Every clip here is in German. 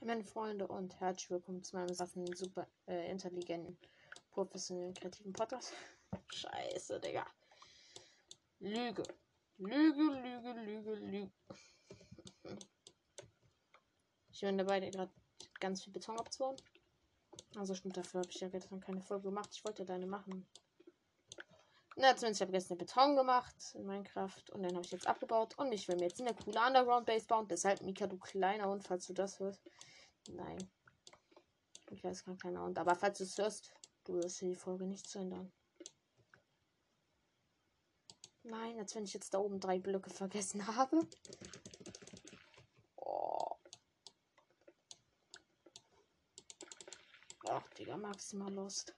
Meine Freunde und herzlich willkommen zu meinem saffen, super äh, intelligenten, professionellen, kreativen Podcast. Scheiße, Digga. Lüge. Lüge, Lüge, Lüge, Lüge. Ich bin dabei, gerade ganz viel Beton abzubauen. Also stimmt, dafür habe ich ja gestern keine Folge gemacht. Ich wollte deine machen. Na, zumindest ich habe gestern Beton gemacht in Minecraft und dann habe ich jetzt abgebaut und ich will mir jetzt eine coole Underground Base bauen. Deshalb, Mika, du kleiner Hund, falls du das hörst. Nein. Mika ist kein kleiner Hund, aber falls du es hörst, du wirst die Folge nicht zu ändern. Nein, als wenn ich jetzt da oben drei Blöcke vergessen habe. Oh. Ach, Digga, maximal lost.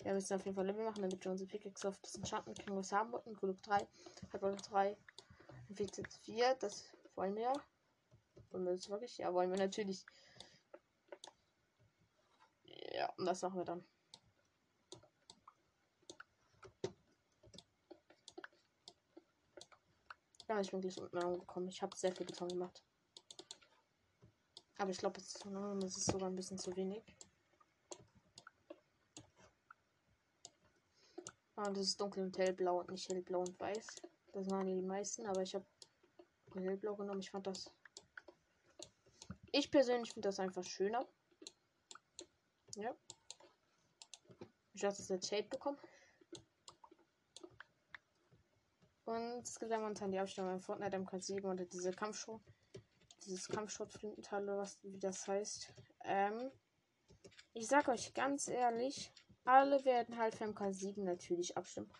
Ja, wir müssen auf jeden Fall Level machen, damit wir unsere Pickaxe auf das Enchanten Kangos haben wollten. Glück 3, Halbwolle 3, Infizit 4, das wollen wir. Wollen wir das wirklich? Ja, wollen wir natürlich. Ja, und das machen wir dann. Ja, ich bin gleich unten angekommen. Ich habe sehr viel Beton gemacht. Aber ich glaube, es ist sogar ein bisschen zu wenig. Ah, das ist dunkel und hellblau und nicht hellblau und weiß. Das waren die meisten, aber ich habe hellblau genommen. Ich fand das. Ich persönlich finde das einfach schöner. Ja. Ich habe das als Shade bekommen. Und es gibt ja momentan die Abstimmung in Fortnite MK7 oder diese Kampfshow. Dieses Kampfschrott-Flintenteil was wie das heißt. Ähm, ich sag euch ganz ehrlich, alle werden halt für MK7 natürlich abstimmen.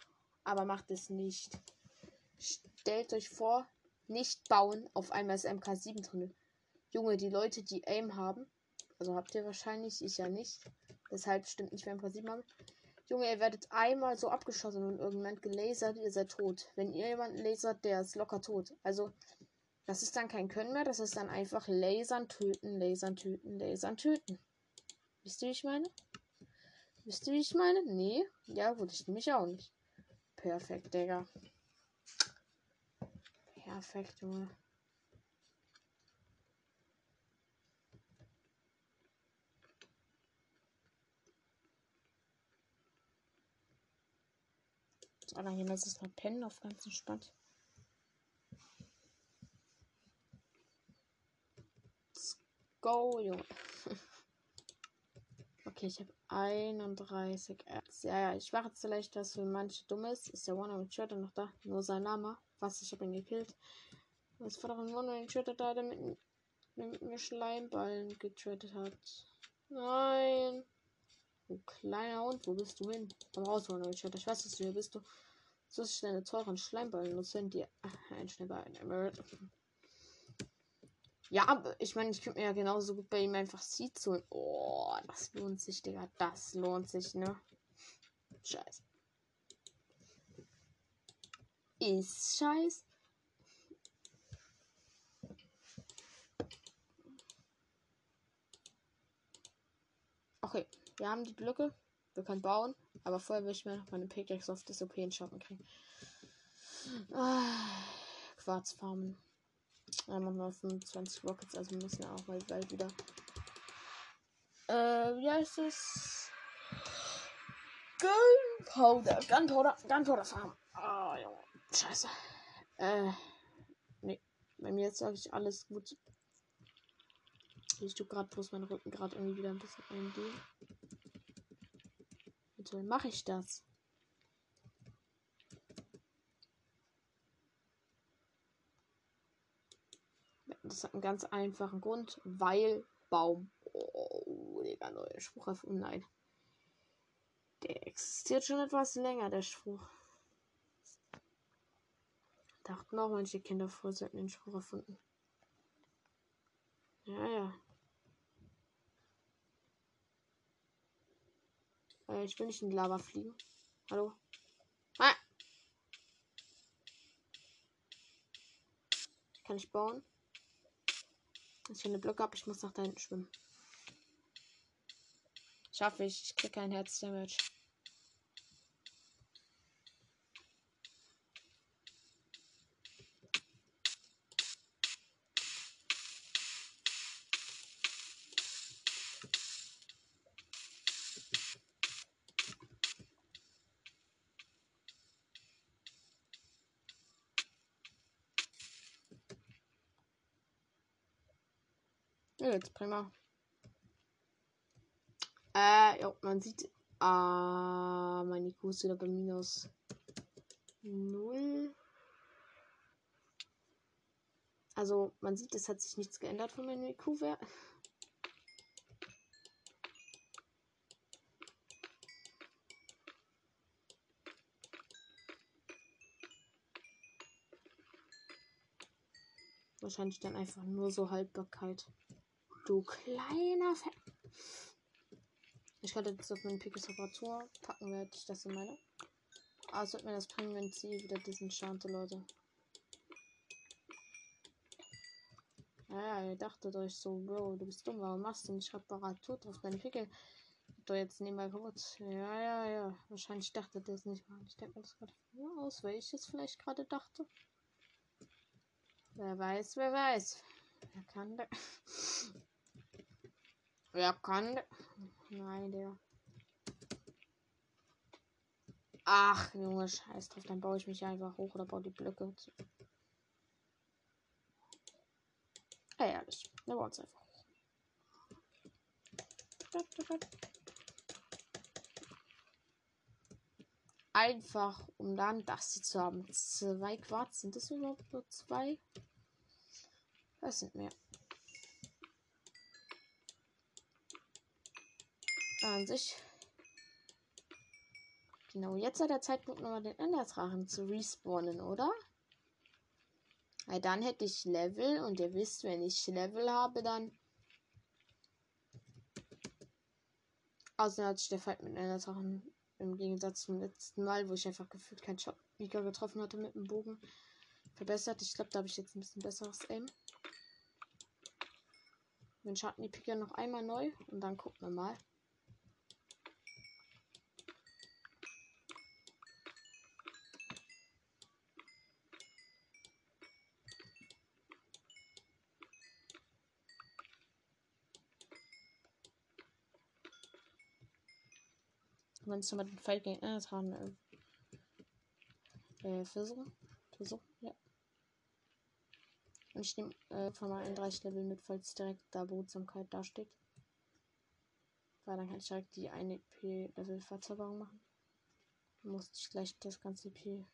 Aber macht es nicht. Stellt euch vor, nicht bauen, auf einmal ist MK7 drin. Junge, die Leute, die Aim haben, also habt ihr wahrscheinlich, ich ja nicht. Deshalb stimmt nicht für MK7 haben. Junge, ihr werdet einmal so abgeschossen und irgendwann gelasert, ihr seid tot. Wenn ihr jemanden lasert, der ist locker tot. Also, das ist dann kein Können mehr, das ist dann einfach lasern, töten, lasern, töten, lasern, töten. Wisst ihr, wie ich meine? Wisst ihr, wie ich meine? Nee. Ja, gut, ich mich auch nicht. Perfekt, Digga. Perfekt, Junge. So, dann gehen wir jetzt mal pennen auf ganz entspannt. Let's go, Junge. Okay, ich habe 31 Erz. Ja, ja, ich mache jetzt vielleicht was für manche Dummes. Ist der One mit Shredder noch da? Nur sein Name. Was? Ich habe ihn gekillt. Was war doch ein One mit Shredder da, der mit, mit mir Schleimballen getradet hat? Nein. Du kleiner Hund, wo bist du hin? Komm raus, One mit Shredder. Ich weiß, dass du hier bist. Du sollst schnell eine teuren Schleimballen nutzen, die ein Schneeball Emerald. Ja, ich meine, ich könnte mir ja genauso gut bei ihm einfach Seed holen. Oh, das lohnt sich, Digga. Das lohnt sich, ne? Scheiße. Ist scheiß. Okay, wir haben die Blöcke. Wir können bauen. Aber vorher will ich mir noch meine Pickaxe auf das OP in Schatten kriegen. Ah, Quarzfarmen. Machen wir 25 Rockets, also müssen wir auch mal bald wieder. Äh, wie heißt es? Gunpowder, Gunpowder, Gunpowder Farm. Ah, oh, Junge. Scheiße. Äh, nee. Bei mir ist eigentlich alles gut. Ich tue gerade bloß meinen Rücken gerade irgendwie wieder ein bisschen eingehen. Bitte mache ich das. Das hat einen ganz einfachen Grund, weil Baum. Oh, Digga, neuer Spruch erfunden. Nein. Der existiert schon etwas länger, der Spruch. Dachten auch manche Kinder früher, sie hätten den Spruch erfunden. Ja, ja. Äh, ich will nicht in Lava fliegen. Hallo? Ah! Kann ich bauen? Ich eine Blöcke ab, ich muss nach da hinten schwimmen. Schaffe ich, ich kriege kein Herz jetzt prima. Äh, ja, man sieht. Ah, meine IQ ist wieder bei minus 0. Also, man sieht, es hat sich nichts geändert von meinem IQ-Wert. Wahrscheinlich dann einfach nur so Haltbarkeit. Du kleiner Fe Ich könnte das auf meine Pickes Reparatur packen, werde ich das in meine. Aber es wird mir das bringen, wenn sie wieder diesen Chante, Leute. Ja, ihr dachtet euch so, Bro, du bist dumm, warum machst du nicht Reparatur drauf? Deine Pickel doch jetzt nebenbei kaputt. Ja, ja, ja. Wahrscheinlich dachte der es nicht mal. Ich denke mir das gerade aus, weil ich es vielleicht gerade dachte. Wer weiß, wer weiß. Wer kann der? Wer kann? Nein, der. Ach, Junge, scheiß drauf. Dann baue ich mich einfach hoch oder baue die Blöcke zu. Ja, ehrlich. Wir bauen es einfach hoch. Einfach, um dann das hier zu haben. Zwei Quarz. Sind das überhaupt nur zwei? Das sind mehr. An sich. Genau, jetzt hat der Zeitpunkt nochmal den Enderdrachen zu respawnen, oder? Ja, dann hätte ich Level und ihr wisst, wenn ich Level habe, dann. Außerdem hat sich der Fight mit Enderdrachen im Gegensatz zum letzten Mal, wo ich einfach gefühlt keinen Shopbeaker getroffen hatte mit dem Bogen, verbessert. Ich glaube, da habe ich jetzt ein bisschen besseres Aim. Wir schalten die Picker noch einmal neu und dann gucken wir mal. Wenn es nochmal den Fight gegen Ernst haben, äh, äh, versuchen. Versuchen, ja. Und ich nehme äh, von mal ein 30 Level mit, falls direkt da Behutsamkeit dasteht. Weil dann kann ich direkt die eine EP-Level-Verzauberung machen. Dann muss ich gleich das ganze äh,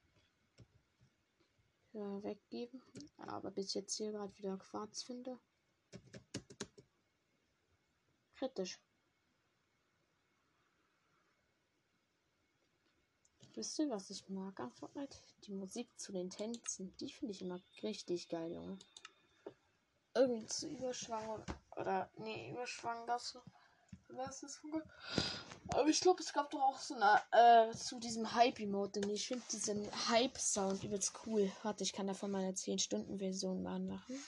weggeben. Aber bis ich jetzt hier gerade wieder Quarz finde. Kritisch. Wisst ihr, was ich mag an Fortnite? Die Musik zu den Tänzen. Die finde ich immer richtig geil, Junge. Irgendwie zu Überschwang oder. Nee, Überschwang gab's noch. Was ist Aber ich glaube, es gab doch auch so eine. Äh, zu diesem Hype-Emote. Denn ich finde diesen Hype-Sound übelst cool. Warte, ich kann davon meine 10-Stunden-Version mal anmachen.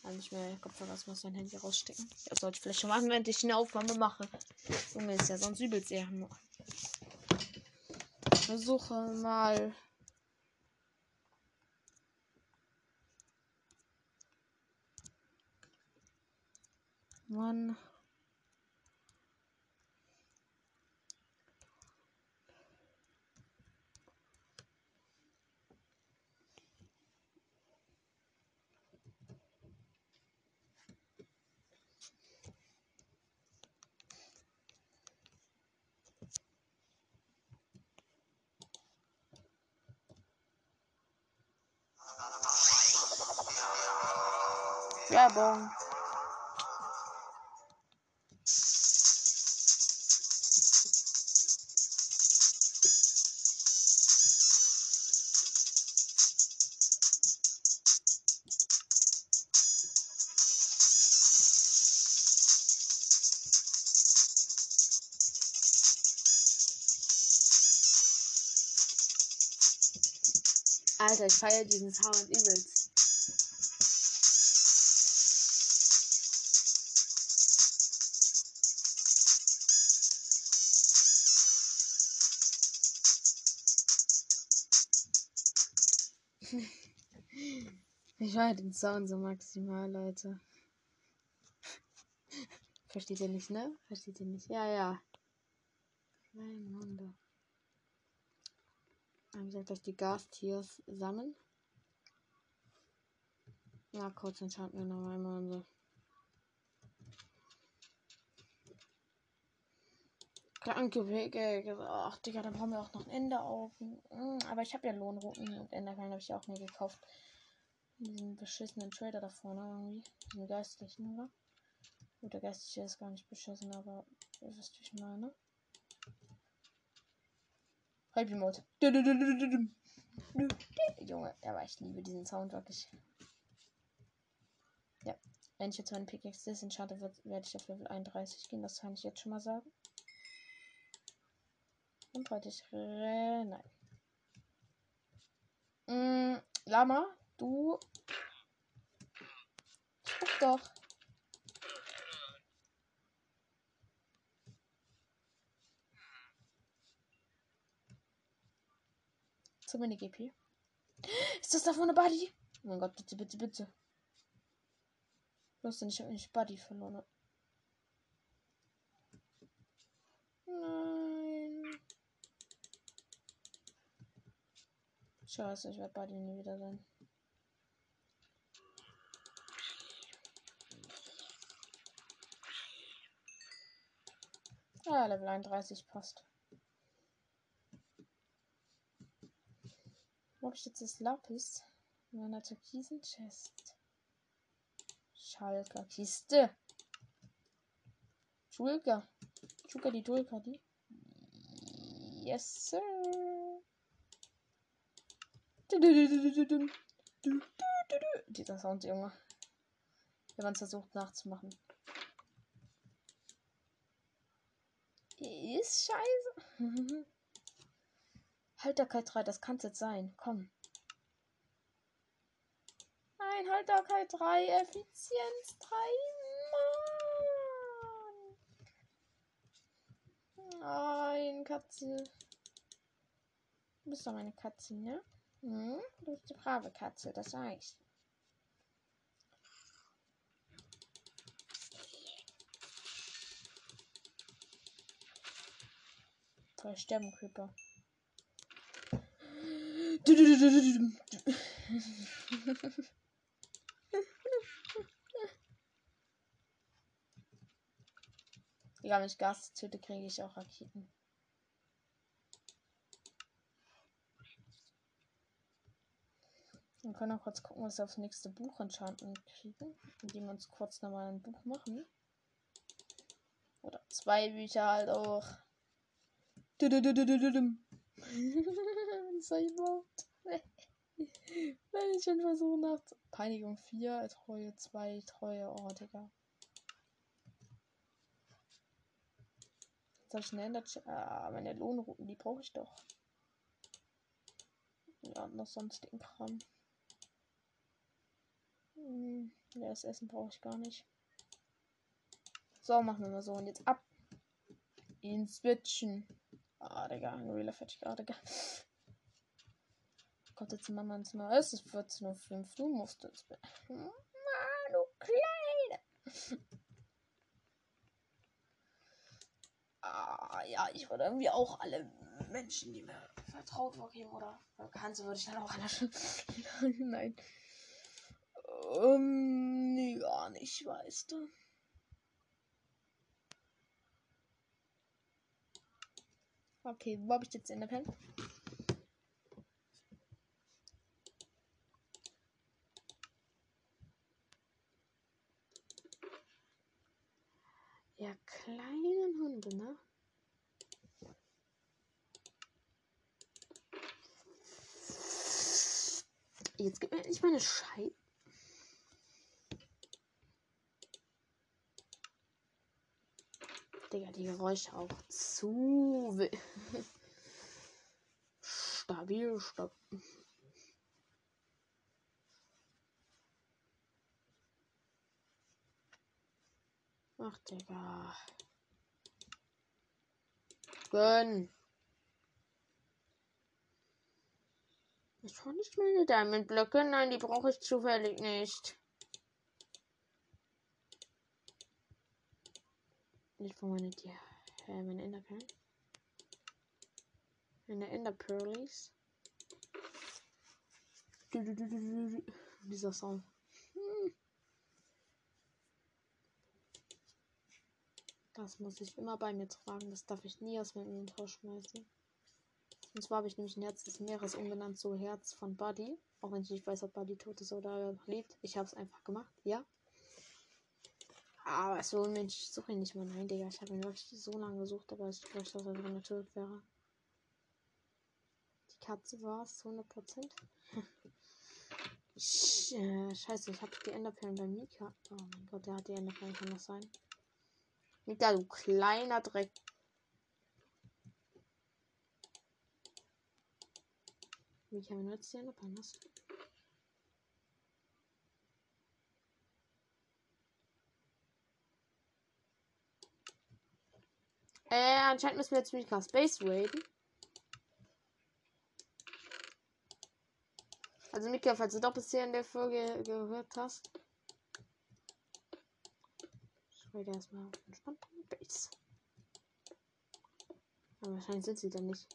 Kann nicht mehr Kopfhörer aus mein Handy rausstecken. Das sollte ich vielleicht schon machen, wenn ich eine Aufnahme mache. Junge, ist ja sonst übelst eher versuche mal. Mann. Alter, ich feiere diesen Sound übelst. Ich feiere den Sound so maximal, Leute. Versteht ihr nicht, ne? Versteht ihr nicht? Ja, ja. Kleine gleich die Gastiers sammeln. Ja, kurz entscheiden wir noch einmal unsere. Krankenwege. Ach, Digga, dann brauchen wir auch noch ein Ende auf. Hm, aber ich habe ja Lohnrouten und Enderperlen habe ich auch mir gekauft. Diesen beschissenen Trader da vorne irgendwie. Diesen geistlichen, oder? Gut, der geistliche ist gar nicht beschissen, aber ihr wisst, wie ich meine. Halbmode. Junge, aber ich liebe diesen Sound wirklich. Ja, wenn ich jetzt meine Pickaxe disenchante, werde ich auf Level 31 gehen. Das kann ich jetzt schon mal sagen. Und heute ich Nein. Mm, Lama, du. Guck doch. Zu wenig GP. Ist das da vorne Buddy? Oh mein Gott, bitte, bitte, bitte. Bloß denn ich habe nicht Buddy verloren. Nein. Scheiße, ich werde Buddy nie wieder sein. Ah, Level 31 passt. Habe ich jetzt das Lapis? In einer türkisen Chest. Schalker Kiste. Julka. Julka die Julka die. Yes, sir. Dieser Sound, Junge. Wenn man es versucht nachzumachen. Ist scheiße. Haltbarkeit 3, das kann es jetzt sein. Komm. Nein, Haltbarkeit 3, Effizienz 3. Mann. Nein, Katze. Du bist doch meine Katze, ne? Hm? Du bist die brave Katze, das ich. Drei Sterben Creeper. Ja, wenn ich Gas töte, kriege ich auch Raketen. Wir können auch kurz gucken, was wir aufs nächste Buch Enchantment kriegen. Indem wir uns kurz nochmal ein Buch machen. Oder zwei Bücher halt auch. ich überhaupt? Wenn ich schon versuche nach Peinigung 4, Treue 2, Treue, oh Digga. Jetzt habe ich eine Ender Ah, meine Lohnrouten, die brauche ich doch. Ja, noch sonstigen Kram. Hm, das Essen brauche ich gar nicht. So, machen wir mal so. Und jetzt ab. In Switchen. Ah, Digga, ein Realer fertig gerade. Kommt jetzt Mama ins Zimmer. Es ist 14.05 Uhr. Du musst ins Bett. Mann, du Kleine. ah, ja, ich würde irgendwie auch alle Menschen, die mir vertraut vorgeben oder bekannt würde ich dann auch alle schon. Nein. Ähm, nee, gar nicht, weißt du. Okay, wo habe ich jetzt in der Pen? Ja, kleinen Hunde, ne? Jetzt gib mir endlich meine Scheibe. Digga, die Geräusche auch zu stabil, stabil. Ach, Digga. Gönn. Ich brauche nicht meine Diamond-Blöcke. Nein, die brauche ich zufällig nicht. Nicht von meine die äh, meine Enderperlen. Meine Enderpearlies. Dieser Song. Das muss ich immer bei mir tragen. Das darf ich nie aus meinem Inventar schmeißen. Und zwar habe ich nämlich ein Herz des Meeres umgenannt, so Herz von Buddy. Auch wenn ich nicht weiß, ob Buddy tot ist oder lebt. Ich habe es einfach gemacht, ja. Aber so ein Mensch, ich suche ihn nicht mehr. Nein, Digga, ich habe ihn wirklich so lange gesucht, aber ich glaube, dass er drin tot wäre. Die Katze war es, 100%. Äh, scheiße, ich habe die Enderperlen bei Mika. Oh mein Gott, der hat die Enderperlen, kann das sein? Mika, du kleiner Dreck. Wenn du jetzt die Enderperlen hast. Äh, anscheinend müssen wir jetzt Mika Space raiden. Also Mika, falls du doch bisher in der Folge gehört hast. Raide erstmal entspannt Base. Aber wahrscheinlich sind sie dann nicht.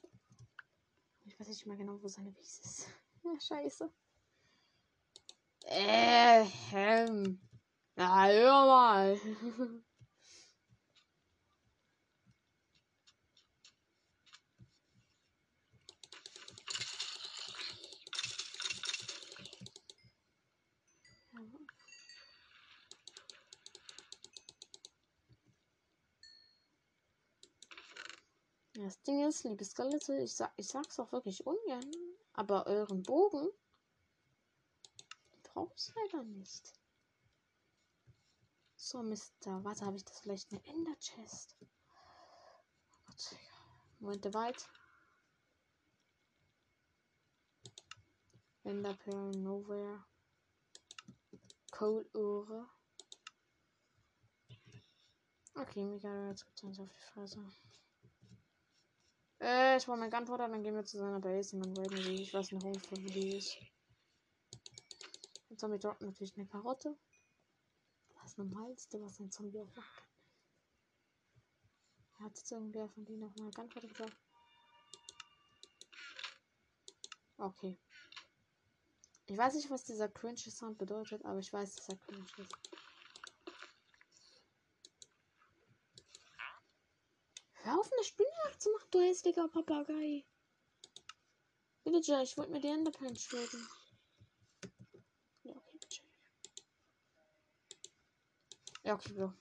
Ich weiß nicht mal genau, wo seine Base ist. ja, scheiße. Äh, ähm. Na, hör mal. Das Ding ist, liebe Skeleton, ich, sag, ich sag's auch wirklich ungern, aber euren Bogen brauche ich leider nicht. So, Mister. Warte, habe ich das vielleicht eine Ender Chest? Oh Gott. Moment, der weit. Ender Pearl Nowhere. Cold Ohre. Okay, Mika, jetzt auf die Fresse. Äh, ich brauche mein Gunpowder, dann gehen wir zu seiner Base und dann raiden wir Ich weiß ungefähr, wo die ist. Ein Zombie droppt natürlich eine Karotte. Das Normalste, was ein Zombie auch machen kann. Hat jetzt irgendwer von denen noch mal Gunpowder gedroppt? Okay. Ich weiß nicht, was dieser cringe Sound bedeutet, aber ich weiß, dass er cringe ist. Hör auf, eine Spinne zu machen, du hässlicher Papagei. Villager, ich wollte mir die Enderperlen schwören. Ja, okay, bitte. Ja, okay, Bro.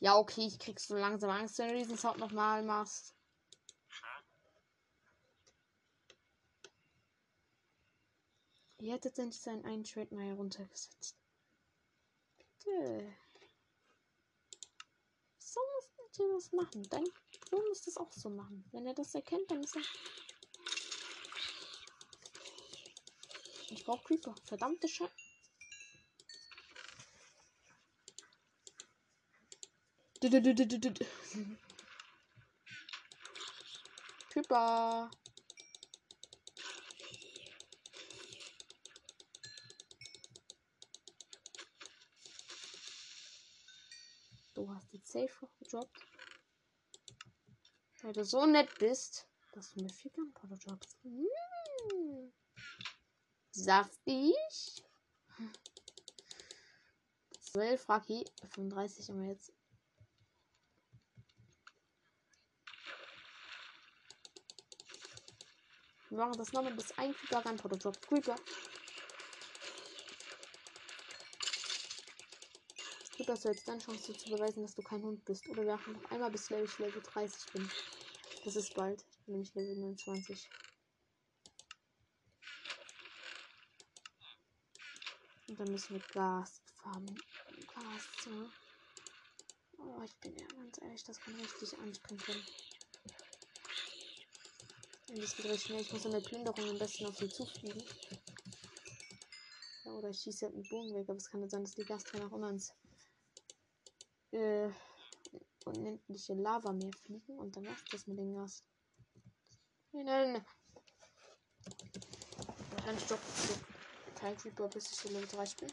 Ja, okay, ich krieg so langsam Angst, wenn du diesen Sound nochmal machst. Ihr hättet endlich seinen einen Trade mal heruntergesetzt. Bitte. Er das machen. Dein Bruder muss das auch so machen. Wenn er das erkennt, dann ist er. Ich brauche Creeper. Verdammte Scheiße. Creeper. Hast die Safe gedroppt. Weil du so nett bist, dass du mir viel Gunpowder droppst. Mmh. Saftig. 12 Raki, 35 haben wir jetzt. Wir machen das nochmal bis ein Creeper Gunpowder droppt. Creeper. Du jetzt dann Chance zu beweisen, dass du kein Hund bist. Oder wir machen noch einmal bis ich Level 30 bin. Das ist bald. Ich bin nämlich Level 29. Und dann müssen wir Gas farmen. Gas, so. Oh, ich bin ja ganz ehrlich, das kann richtig anstrengend werden. Das geht recht schnell. Ich muss in der Plünderung am besten auf sie zufliegen. Ja, oder ich schieße halt einen Bogen weg, aber es kann nicht sein, dass die Gasträger auch immer ins äh, unendliche Lava mehr fliegen und dann macht das mit dem Gas. Nein, nein. Dann stopp. Kein Creeper, bis ich Level 3 bin.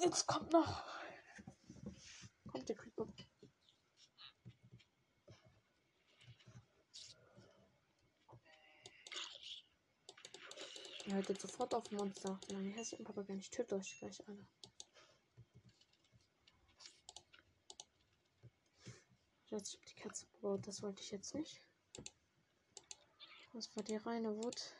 Jetzt kommt noch. Kommt der Creeper. Jetzt sofort auf Monster. Meine hässlichen Papageien. Ich töte euch gleich alle. Jetzt die Katze gebaut. Das wollte ich jetzt nicht. Das war die reine Wut.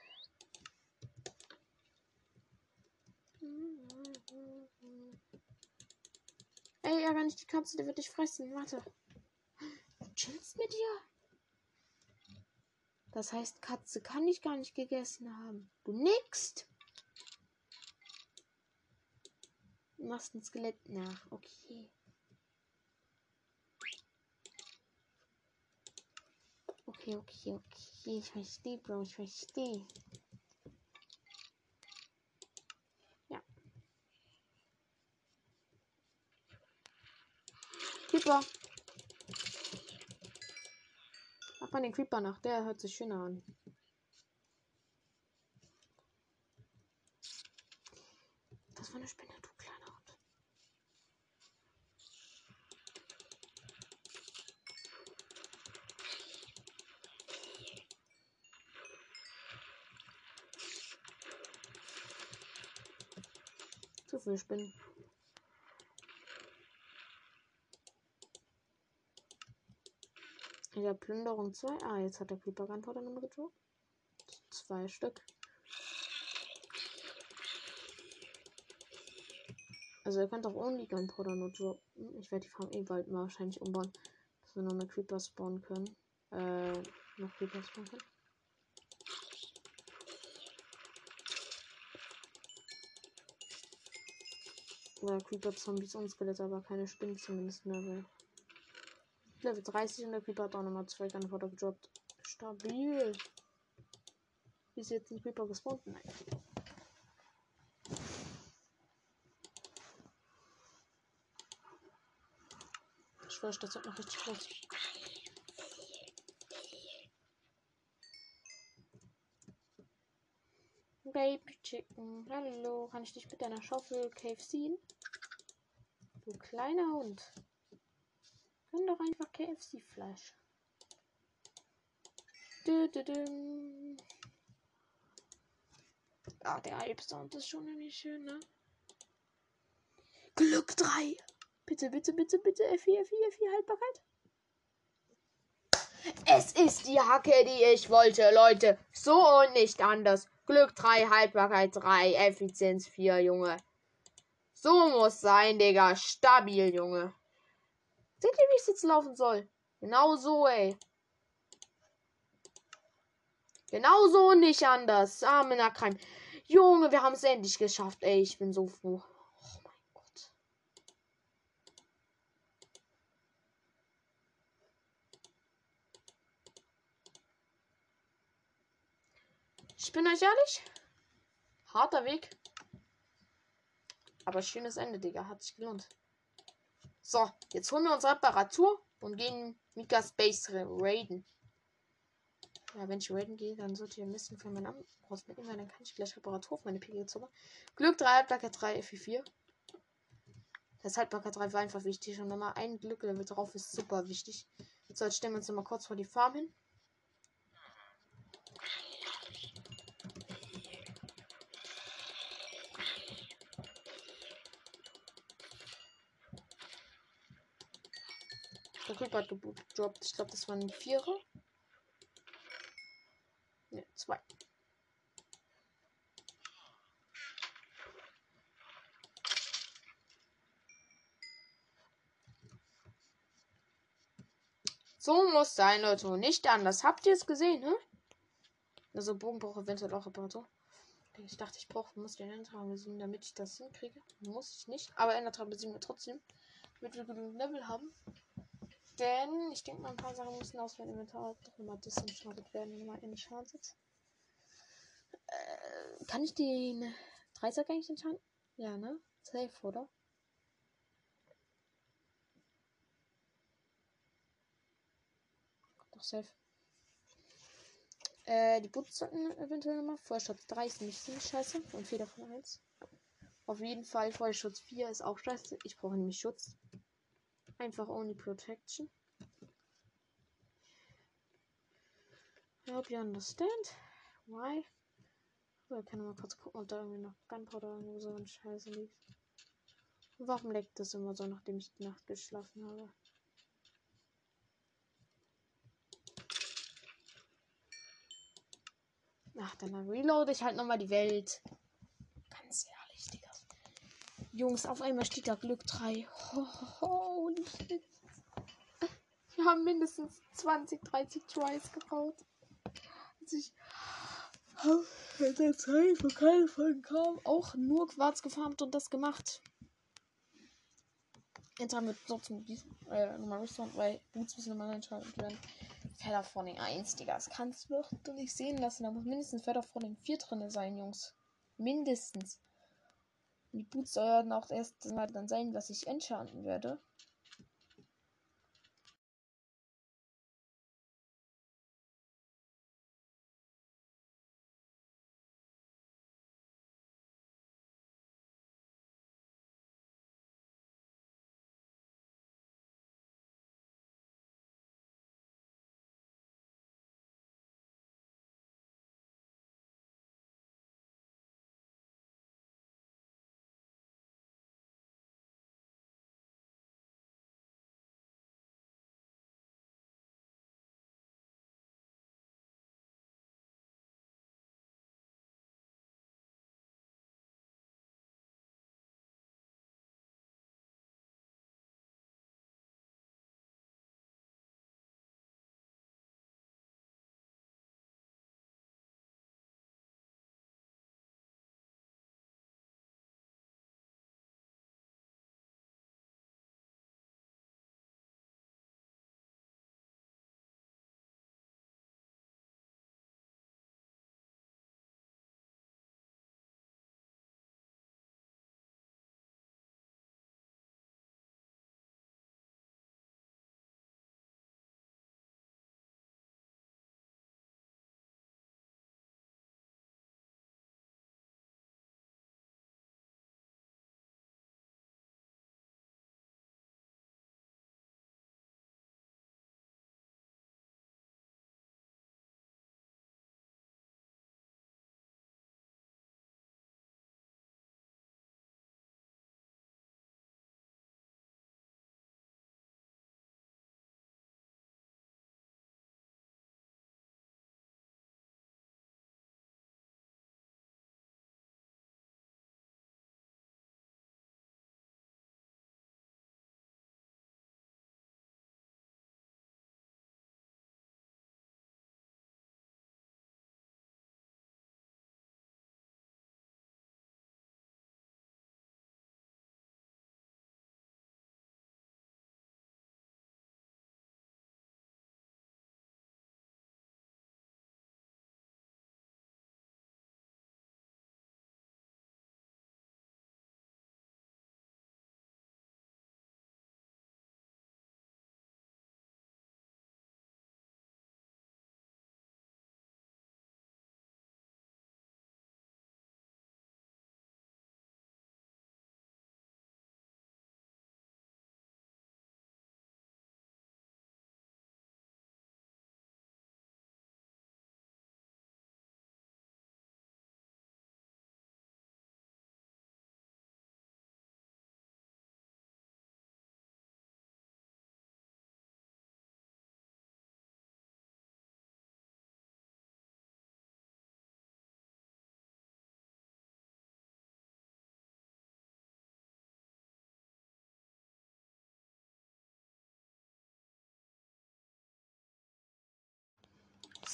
Ey, ärger nicht die Katze, die wird dich fressen. Warte. Du chillst mit dir? Das heißt, Katze kann ich gar nicht gegessen haben. Du nix. Du machst ein Skelett nach. Okay. Okay, okay, okay. Ich verstehe, Bro. Ich verstehe. Ja. Creeper. Mal den Creeper nach. Der hört sich schöner an. Das war eine Spinne, du kleiner Hund. Zu viele Spinnen. Der Plünderung 2. Ah, jetzt hat der Creeper Gunpowder nochmal gedroppt. Zwei Stück. Also ihr könnt auch ohne Gunpowder nur droppen. Ich werde die Farm eh bald mal wahrscheinlich umbauen. Dass wir noch eine Creeper spawnen können. Äh, noch Creeper spawnen können. Oder Creeper Zombies und Skelette, aber keine Spinnen zumindest mehr, weil Level 30 und der Creeper hat auch nochmal zwei Gunpowder gedroppt. Stabil. Ist jetzt ein Creeper gespawnt? Nein. Ich weiß, das wird noch richtig groß. Baby Chicken. Hallo, kann ich dich mit deiner Schaufel Cave ziehen? Du kleiner Hund. Nimm doch einfach KFC-Fleisch. Ah, der Hype-Sound ist schon irgendwie schön, ne? Glück 3. Bitte, bitte, bitte, bitte. F4, F4, F4, Haltbarkeit. Es ist die Hacke, die ich wollte, Leute. So und nicht anders. Glück 3, Haltbarkeit 3, Effizienz 4, Junge. So muss sein, Digga. Stabil, Junge. Seht ihr, wie es jetzt laufen soll? Genau so, ey. Genau so nicht anders. Arme Nakheim. Junge, wir haben es endlich geschafft, ey. Ich bin so froh. Oh mein Gott. Ich bin euch ehrlich. Harter Weg. Aber schönes Ende, Digga. Hat sich gelohnt. So, jetzt holen wir unsere Reparatur und gehen Mika Space raiden. Ja, wenn ich raiden gehe, dann sollte ihr Misten für meinen Amboss mitnehmen, weil dann kann ich gleich Reparatur auf meine Pigel zaubern. Glück 3, Haltbarkeit 3, FI4. Das Haltbarkeit 3 war einfach wichtig. Und nochmal ein Glücklevel drauf ist super wichtig. So, jetzt stellen wir uns nochmal kurz vor die Farm hin. Hat gedroppt. Ich glaube, das waren Vierer. Ne, zwei. So muss sein, Leute. Nicht anders. Habt ihr es gesehen, ne? Also Bogen braucht eventuell auch Reparatur. Ich dachte, ich brauche, muss den Endertraum besiegen, damit ich das hinkriege. Muss ich nicht. Aber Endertraum besiegen wir trotzdem. Damit wir genug Level haben. Denn ich denke mal, ein paar Sachen müssen aus meinem Inventar doch nochmal disenchanted werden. Nochmal enchanted. Äh, kann ich den Dreisack eigentlich enchanten? Ja, ne? Safe, oder? Doch safe. Äh, die Boots sollten eventuell nochmal. Feuerschutz 3 ist nicht ziemlich scheiße. Und Feder von 1. Auf jeden Fall, Feuerschutz 4 ist auch scheiße. Ich brauche nämlich Schutz. Einfach only protection. I hope you understand why. So, ich kann mal kurz gucken, ob da irgendwie noch Gunpowder irgendwo so ein Scheiße liegt. Warum leckt das immer so, nachdem ich die Nacht geschlafen habe? Ach, dann reload ich halt nochmal die Welt. Jungs, auf einmal steht da Glück 3. Holy. Wir haben mindestens 20, 30 Tries gebaut. Also ich in der Zeit, wo keine Folgen kamen, auch nur Quarz gefarmt und das gemacht. Jetzt haben wir trotzdem äh, nochmal Restaurant, weil Boots müssen nochmal entscheiden werden. Featherfalling 1, Digga. Das kannst du doch nicht sehen lassen. Da muss mindestens Featherfalling 4 drin sein, Jungs. Mindestens. Die Boots sollten auch erst mal dann sein, was ich enchanten werde.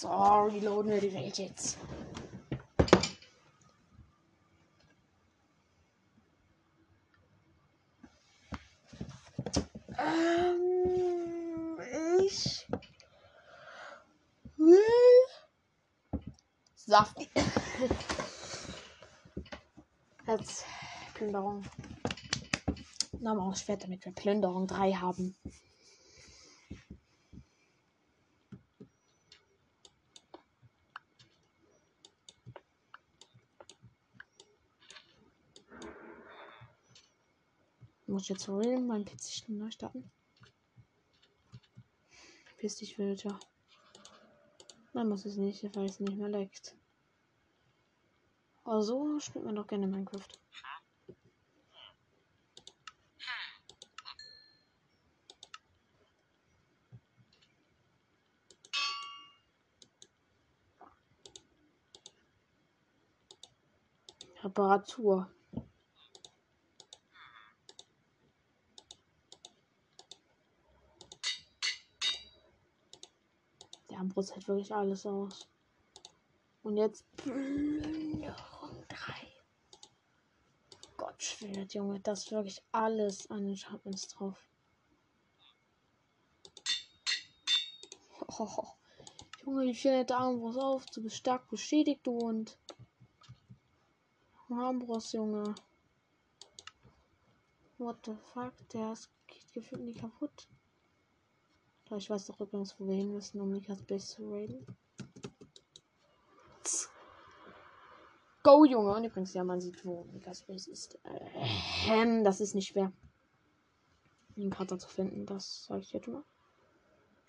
So, reloaden wir die Welt jetzt. Ähm, ich will Saft. Jetzt Plünderung. Nochmal Schwert, damit wir Plünderung 3 haben. Muss ich jetzt holen, mein PC neu starten? Piss dich, Wilder. Man muss es nicht, weil es nicht mehr leckt. Oh, so spielt man doch gerne Minecraft. Reparatur. Armbrust hält wirklich alles aus. Und jetzt Plünderung 3. Gott schwert, Junge, das ist wirklich alles an Enchantments drauf. Oh, Junge, viel der Armbrust auf? Du bist stark beschädigt, und. Armbrust, Junge. What the fuck? Der ist, geht gefühlt nicht kaputt. Ich weiß doch übrigens, wo wir hin müssen, um Nikas Base zu raiden. Go, Junge. Und übrigens, ja, man sieht, wo Nikas Base ist. Ähm, das ist nicht schwer. Den Kater zu finden, das sage ich jetzt mal.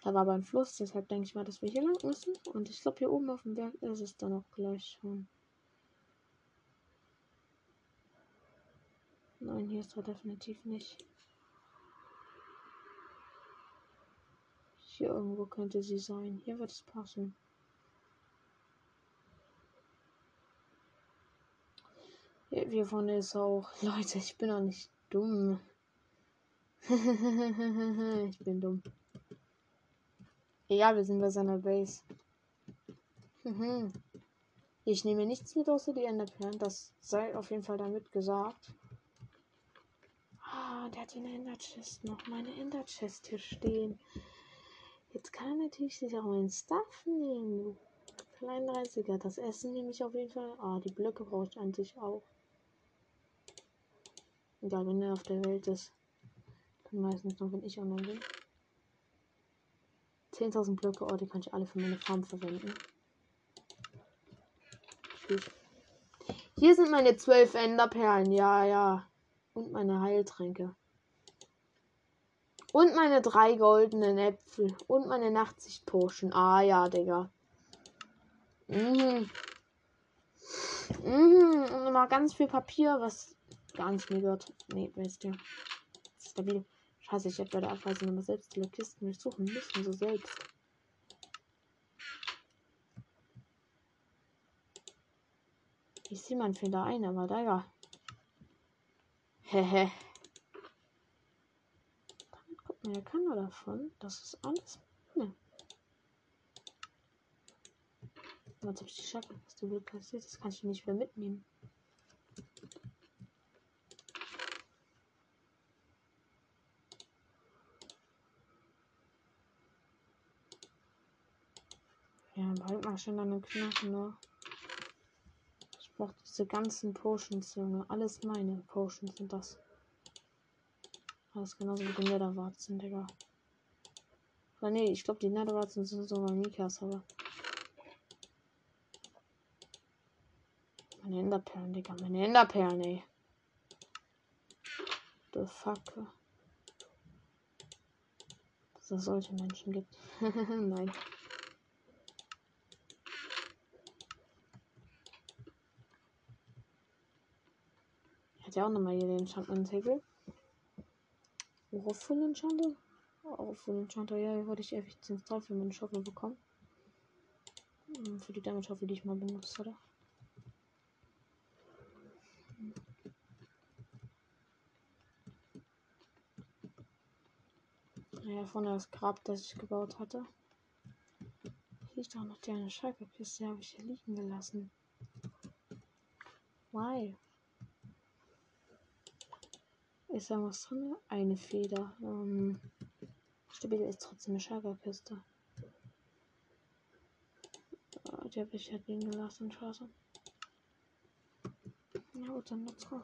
Da war aber ein Fluss, deshalb denke ich mal, dass wir hier lang müssen. Und ich glaube, hier oben auf dem Berg ist es dann auch gleich schon. Nein, hier ist er definitiv nicht. Hier irgendwo könnte sie sein. Hier wird es passen. Hier vorne ist auch. Leute, ich bin auch nicht dumm. ich bin dumm. Egal, wir sind bei seiner Base. ich nehme nichts mit außer die Enderperlen. Das sei auf jeden Fall damit gesagt. Ah, der hat eine Ender-Chest noch. Meine Ender-Chest hier stehen. Jetzt kann er natürlich sich auch meinen Stuff nehmen. 33er. Das Essen nehme ich auf jeden Fall. Ah, die Blöcke brauche ich an sich auch. Egal, wenn er auf der Welt ist. Dann meistens noch, wenn ich online bin. 10.000 Blöcke. Oh, die kann ich alle für meine Farm verwenden. Tschüss. Hier sind meine 12 Enderperlen. Ja, ja. Und meine Heiltränke. Und meine drei goldenen Äpfel. Und meine Nachtsicht-Potion. Ah ja, Digga. Mhm. Mhm. Und immer ganz viel Papier, was gar nicht mehr wird. Nee, weißt du. Stabil. Scheiße, ich hätte bei der Abreise nochmal selbst die Kisten durchsuchen müssen, so selbst. Ich sehe meinen Fehler ein, aber da ja. Hehe. Man ja keiner davon. Das ist alles. Ne. Jetzt habe ich die Schacke, was du Glück kassiert. Das kann ich nicht mehr mitnehmen. Ja, bald mal schon deine Knochen noch brauche diese ganzen Potions, Junge. Alles meine Potions sind das. Alles genauso wie die Netherwarzen, Digga. Oder nee, ich glaube, die Netherwarzen sind sogar Mikas, aber. Meine Enderperlen, Digga. Meine Enderperlen, ey. The fuck. Dass es solche Menschen gibt. Nein. hat ja auch nochmal hier den Enchantment-Table. Worauf Full Enchanter? Auf Full Enchanter, ja, hier wollte ich Effizienz 3 für meine Schaufel bekommen. Hm, für die Damage-Schaufel, die ich mal benutzt hatte. Ja, vorne das Grab, das ich gebaut hatte. Hier liegt auch noch die eine Schalkerkiste, die habe ich hier liegen gelassen. Why? Ist da was drin? Eine Feder. Ähm, stabil ist trotzdem eine Schlagerkiste. Äh, die habe ich halt liegen gelassen, scheiße. Ja gut, dann let's go.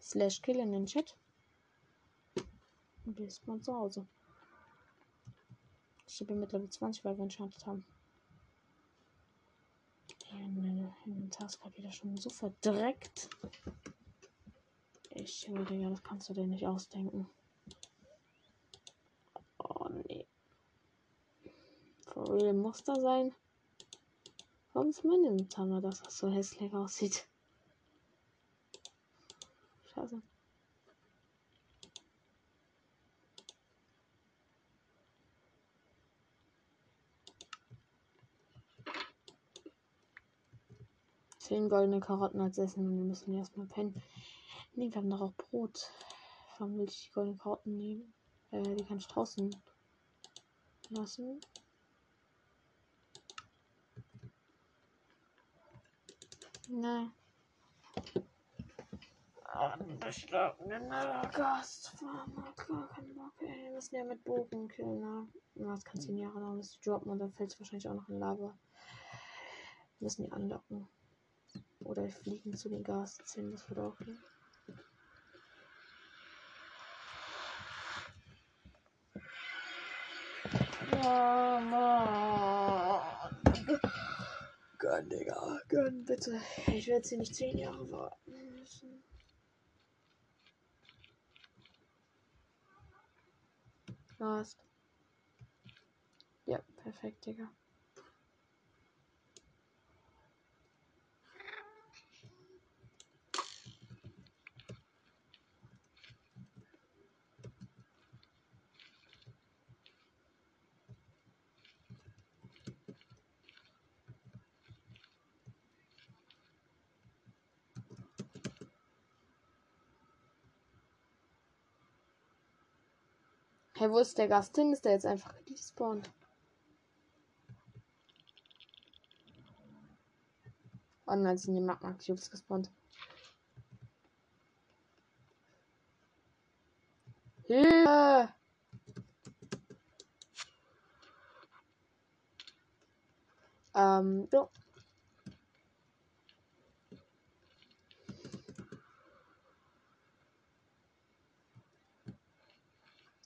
Slash kill in den Chat. Und bis mal zu Hause. Ich bin mit Level 20, weil wir enchantet haben. Meine Inventarskarte wieder schon so verdreckt. Ich, Digga, das kannst du dir nicht ausdenken. Oh, nee. wohl ein Muster sein. Warum ist mein Inventar das, was so hässlich aussieht? 10 goldene Karotten als Essen und wir müssen erstmal pennen. Ne, wir haben doch auch Brot. Warum will ich die goldenen Karotten nehmen? Äh, die kann ich draußen lassen. Nein. Ich glaube, ne Gastfarmer, klar, kein Bock, ey. Wir müssen ja mit Bogen killen, ne? Na, das kann 10 Jahre dauern, bis droppen und dann fällt es wahrscheinlich auch noch in Lava. Wir müssen die anlocken. Oder fliegen zu den Gaszähnen, das würde auch gehen. Ja, Mann. Gönn, Digga. Gönn, bitte. Ich werde sie nicht zehn Jahre warten müssen. Last. Ja, perfekt, Digga. Hey, wo ist der Gast hin? Ist der jetzt einfach gespawnt? Oh nein, sind die Magma Cubes gespawnt. Hilfe! Ähm, so.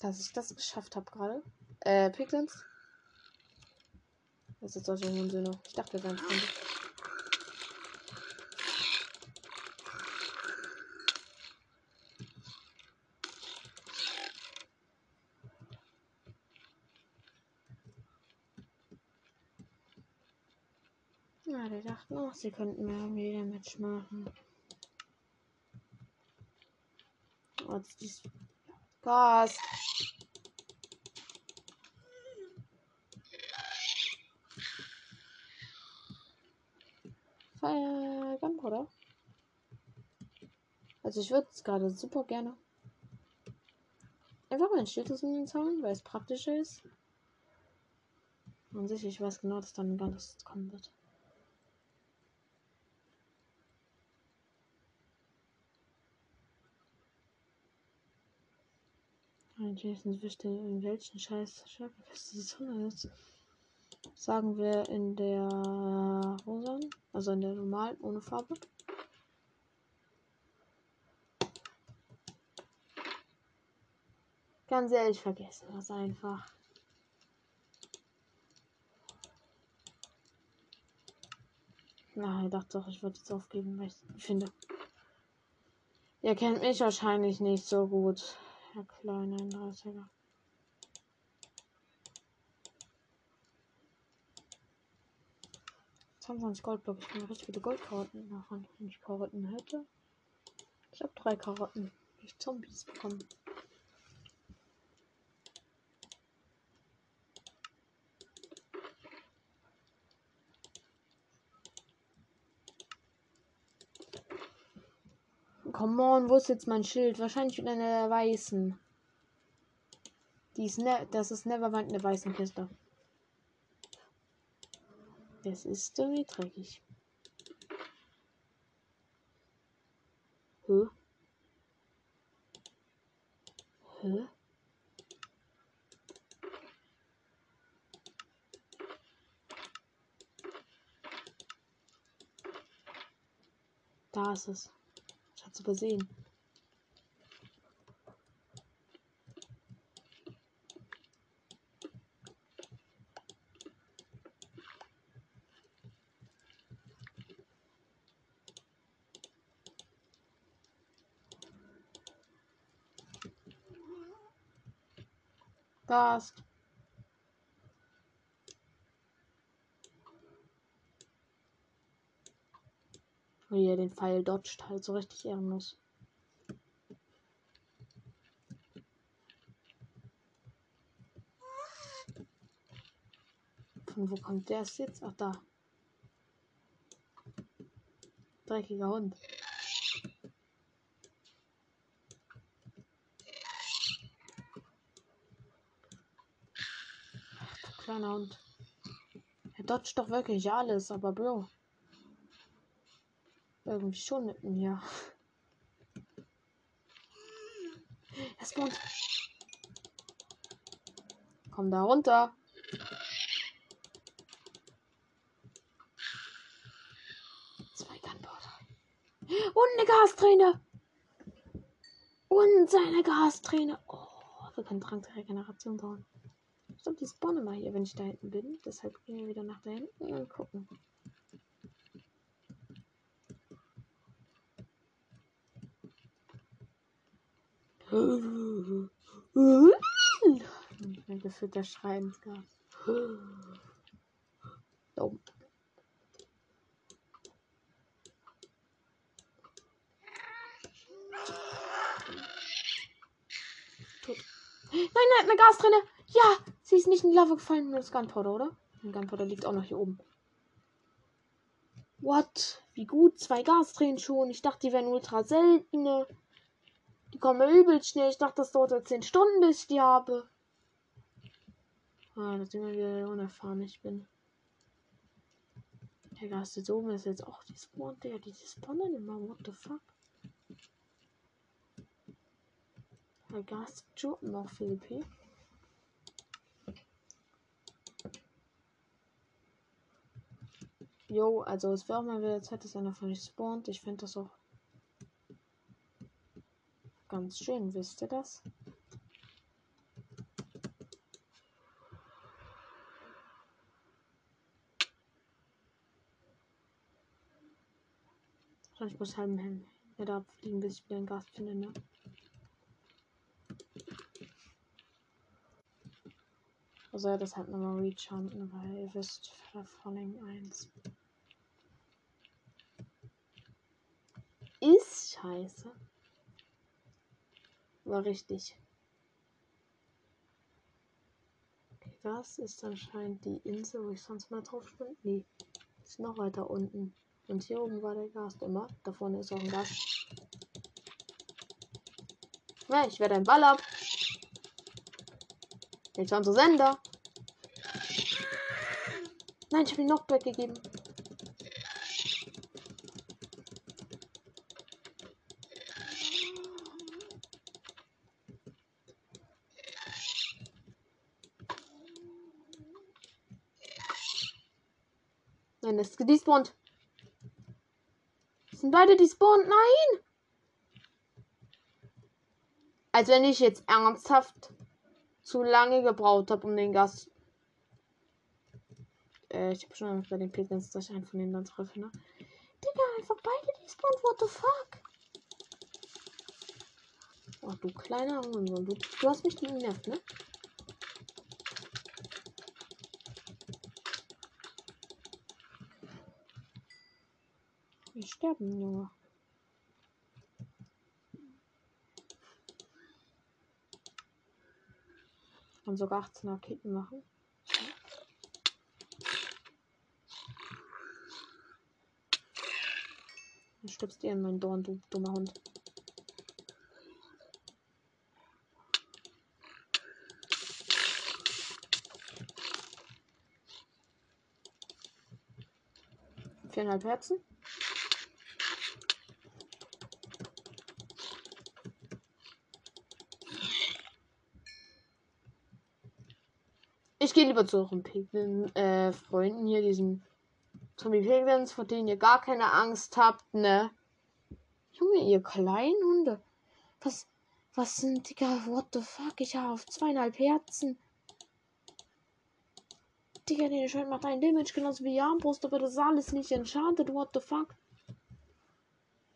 Dass ich das geschafft habe gerade. Äh, Piglins? Das ist solche Hundsöhne. Ich dachte, wir wären Freunde. Ja, die dachten auch, sie könnten mehr wieder mitmachen. Oh, das ist. Gunpowder. Also ich würde es gerade super gerne einfach mein Schild aus dem Zaun, weil es praktischer ist. Und sicher, ich weiß genau, dass dann gar nichts kommen wird. Jason wischte in welchen Scheiß Stärkefeste die Sonne ist. Sagen wir in der rosa, also in der normalen, ohne Farbe. Ganz ehrlich, vergessen das einfach. Na, ich dachte doch, ich würde jetzt aufgeben, weil ich finde. Ihr kennt mich wahrscheinlich nicht so gut. Herr Kleiner 31er. Goldblock. Ich kann richtig viele Goldkarotten machen, wenn ich Karotten hätte. Ich habe drei Karotten, ich Zombies bekommen. Come on, wo ist jetzt mein Schild? Wahrscheinlich in einer weißen. Die ist ne das ist Nevermind in der weißen Kiste. Das ist irgendwie dreckig. Hä? Hä? Da ist es zu übersehen. hast. Wie er den Pfeil dodgt, halt so richtig ehrenlos. Von wo kommt der jetzt? Ach da. Dreckiger Hund. Ach, kleiner Hund. Er dodgt doch wirklich alles, aber Bro. Irgendwie schon mit mir. Er spawnt. Komm da runter. Zwei Gunpowder. Und eine Gasträne. Und seine Gasträne. Oh, wir können Trank der Regeneration bauen. Ich glaube, die spawnen mal hier, wenn ich da hinten bin. Deshalb gehen wir wieder nach da hinten und gucken. Ein gefühlter Schreiensgas. Oh. Nein, nein, eine Gasträne. Ja, sie ist nicht in die Lava gefallen, nur das Gunpowder, oder? Ein Gunpowder liegt auch noch hier oben. What? Wie gut, zwei Gastränen schon. Ich dachte, die wären ultra seltene. Die kommen übel schnell. Ich dachte, das dauert ja 10 Stunden, bis ich die habe. Ah, dass ich immer wieder unerfahren ich bin. Der Gast ist oben ist jetzt auch die Spawn. Der, die spawnen immer. What the fuck? Der Gast droppen auch viel. Jo, also es wäre auch mal wieder Zeit, dass einer von euch spawnt. Ich finde das auch ganz schön, wisst ihr das? Ich muss halben Helm wieder abfliegen, bis ich wieder einen Gas finde, ne? Also ja, das hat nochmal rechanten, weil ihr wisst, Falling 1. Ist scheiße. War richtig. Okay, das ist anscheinend die Insel, wo ich sonst mal drauf bin. Nee, ist noch weiter unten. Und hier oben war der Gast immer. Da vorne ist auch ein Gast. Ja, ich werde ein Ball ab. Jetzt haben sie Sender. Nein, ich habe ihn noch weggegeben. Nein, das ist gedespawnt. Sind beide despawned? Nein! Als wenn ich jetzt ernsthaft zu lange gebraucht habe, um den Gas. Äh, ich habe schon bei den Piglins, dass ich einen von denen dann treffe, ne? Digga, einfach beide despawned, what the fuck? Ach du kleiner Hurensohn, du, du hast mich genervt, ne? Wir sterben, Junge. kann sogar 18 Raketen machen. Du stirbst ihr in meinen Dorn, du dummer Hund. Viereinhalb Herzen. Gehe lieber zu euren Piglin, äh, Freunden hier, diesen Zombie Piglins, vor denen ihr gar keine Angst habt, ne? Junge, ihr kleinen Hunde. Was, was sind, Digga, what the fuck? Ich habe auf zweieinhalb Herzen. Digga, den Schwert macht ein Damage, genauso wie die Armbrust, aber das ist alles nicht enchanted, what the fuck?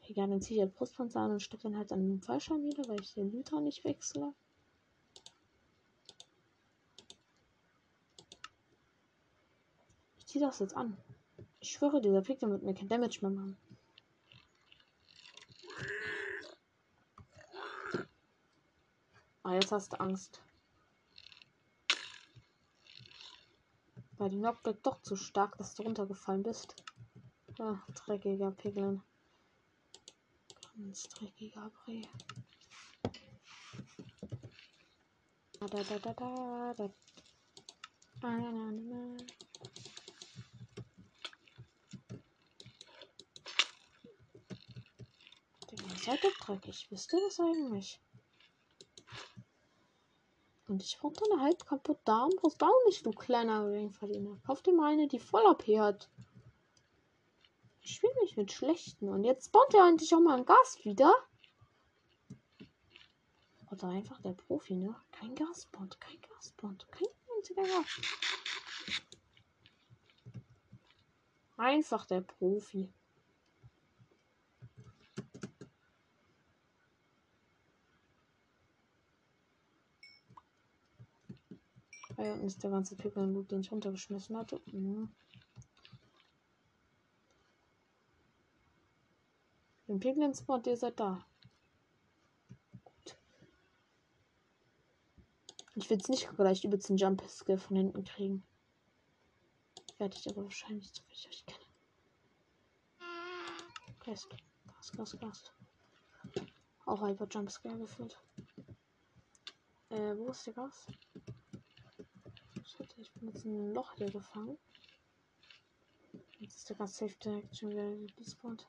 Egal, dann ziehe ich halt Brustpanzer an und stecke dann halt an den Fallschirm wieder, weil ich den Lytra nicht wechsle. zieh das jetzt an. Ich schwöre, dieser Pickle wird mir kein Damage mehr machen. Ah, jetzt hast du Angst. War die Knockback doch zu stark, dass du runtergefallen bist. Ah, dreckiger Piglin. Ganz dreckiger Bree. Da, da, da, da, da. Ah, na, na, na. Seid doch dreckig, wisst ihr das eigentlich? Und ich brauche eine halb kaputt Darm. Brauchst du auch nicht, du kleiner Ringverdiener. Kauf dir mal eine, die voll AP hat. Ich spiele nicht mit schlechten. Und jetzt spawnt er endlich auch mal ein Gast wieder. Oder einfach der Profi, ne? Kein Gasbond, kein Gasbond, kein einziger Gas. Einfach der Profi. Ah, hier unten ist der ganze Pickle-Loot, den ich runtergeschmissen hatte. Mhm. Den Piglin-Spot, ihr seid da. Gut. Ich will es nicht gleich über den Jump-Skill von hinten kriegen. Werde ich aber wahrscheinlich, so wie euch kenne. Gas, Gas, Gas, Gas. Auch halber Jumpscare gefühlt. Äh, wo ist der Gas? Shit, ich bin jetzt in ein Loch hier gefangen. Jetzt ist der Gas safe direkt schon wieder gespawnt.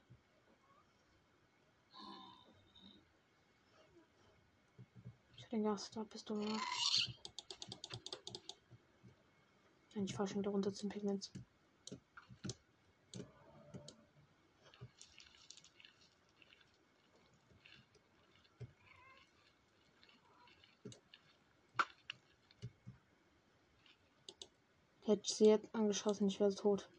Ich hab den Gas, da bist du. Nein, ich fahr schon wieder runter zum Pigments. Sie jetzt angeschossen, ich wäre tot.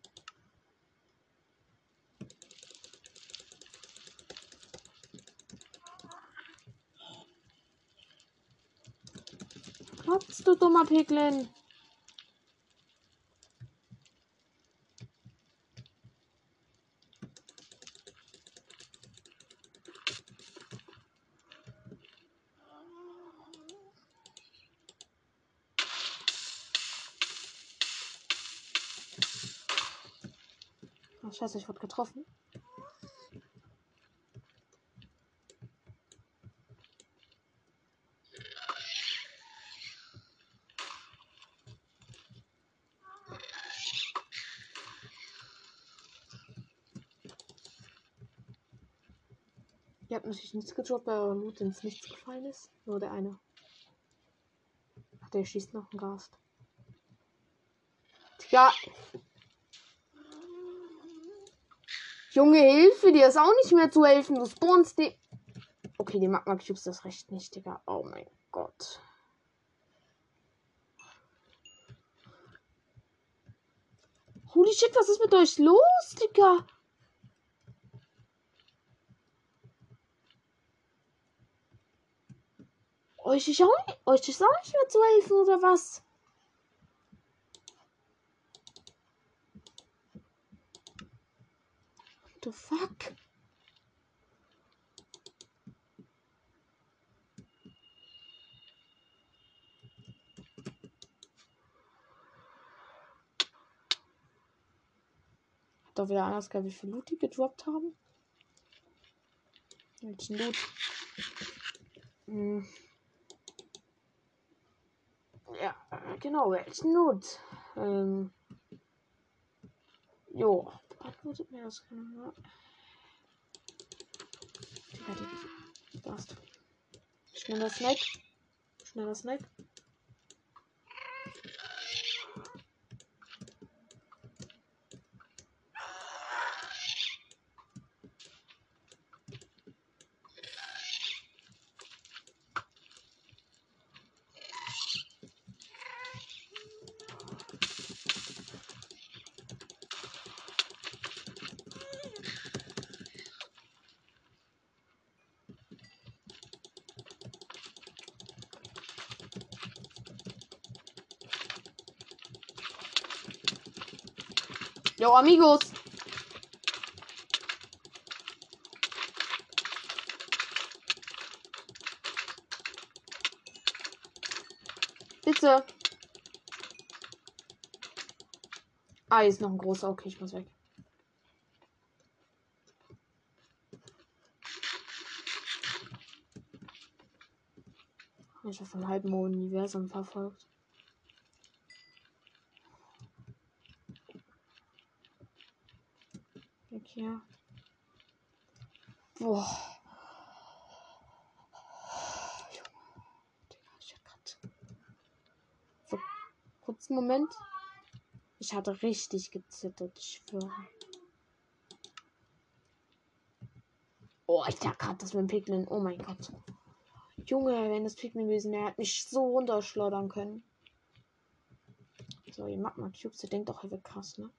Platz, du dummer Piglin. Scheiße, ich wurde getroffen. Ihr habt natürlich nichts gedroppt, weil eurem Loot ins Nichts gefallen ist. Nur der eine. Ach, der schießt noch einen Gast. Ja. Junge, Hilfe, dir ist auch nicht mehr zu helfen. Du spawnst die. Okay, die Magma Cubes das recht nicht, Digga. Oh mein Gott. Holy shit, was ist mit euch los, Digga? Euch ist, auch, nicht- euch ist auch nicht mehr zu helfen, oder was? The fuck? Doch wieder anders gehabt, wie viel Loot die gedroppt haben. Welchen Loot? Hm. Ja, genau, welchen Loot? Ähm. Jo, antwortet mir das keiner mehr. Digga, die Gast. Schneller Snack. Schneller Snack. Yo, amigos. Bitte. Ah, hier ist noch ein großer. Okay, ich muss weg. Ich habe vom halben Universum verfolgt. Weg hier. Boah. So, kurzen Moment. Ich hatte richtig gezittert, ich schwöre. Oh, ich dachte gerade, das mit dem Piglin. Oh mein Gott. Junge, wenn das Pikmin gewesen wäre, hat mich so runterschleudern können. So, ihr Magma Cubes, ihr denkt auch, er wird krass, ne?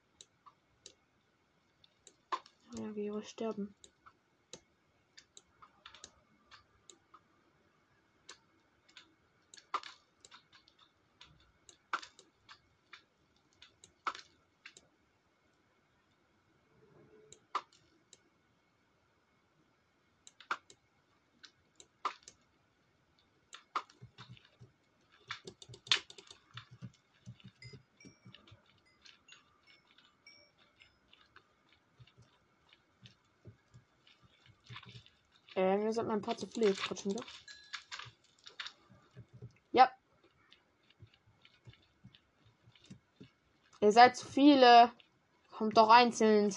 Ja, ihre sterben. Sind mein paar zu gerade schon wieder. Ja. Ihr seid zu viele. Kommt doch einzeln.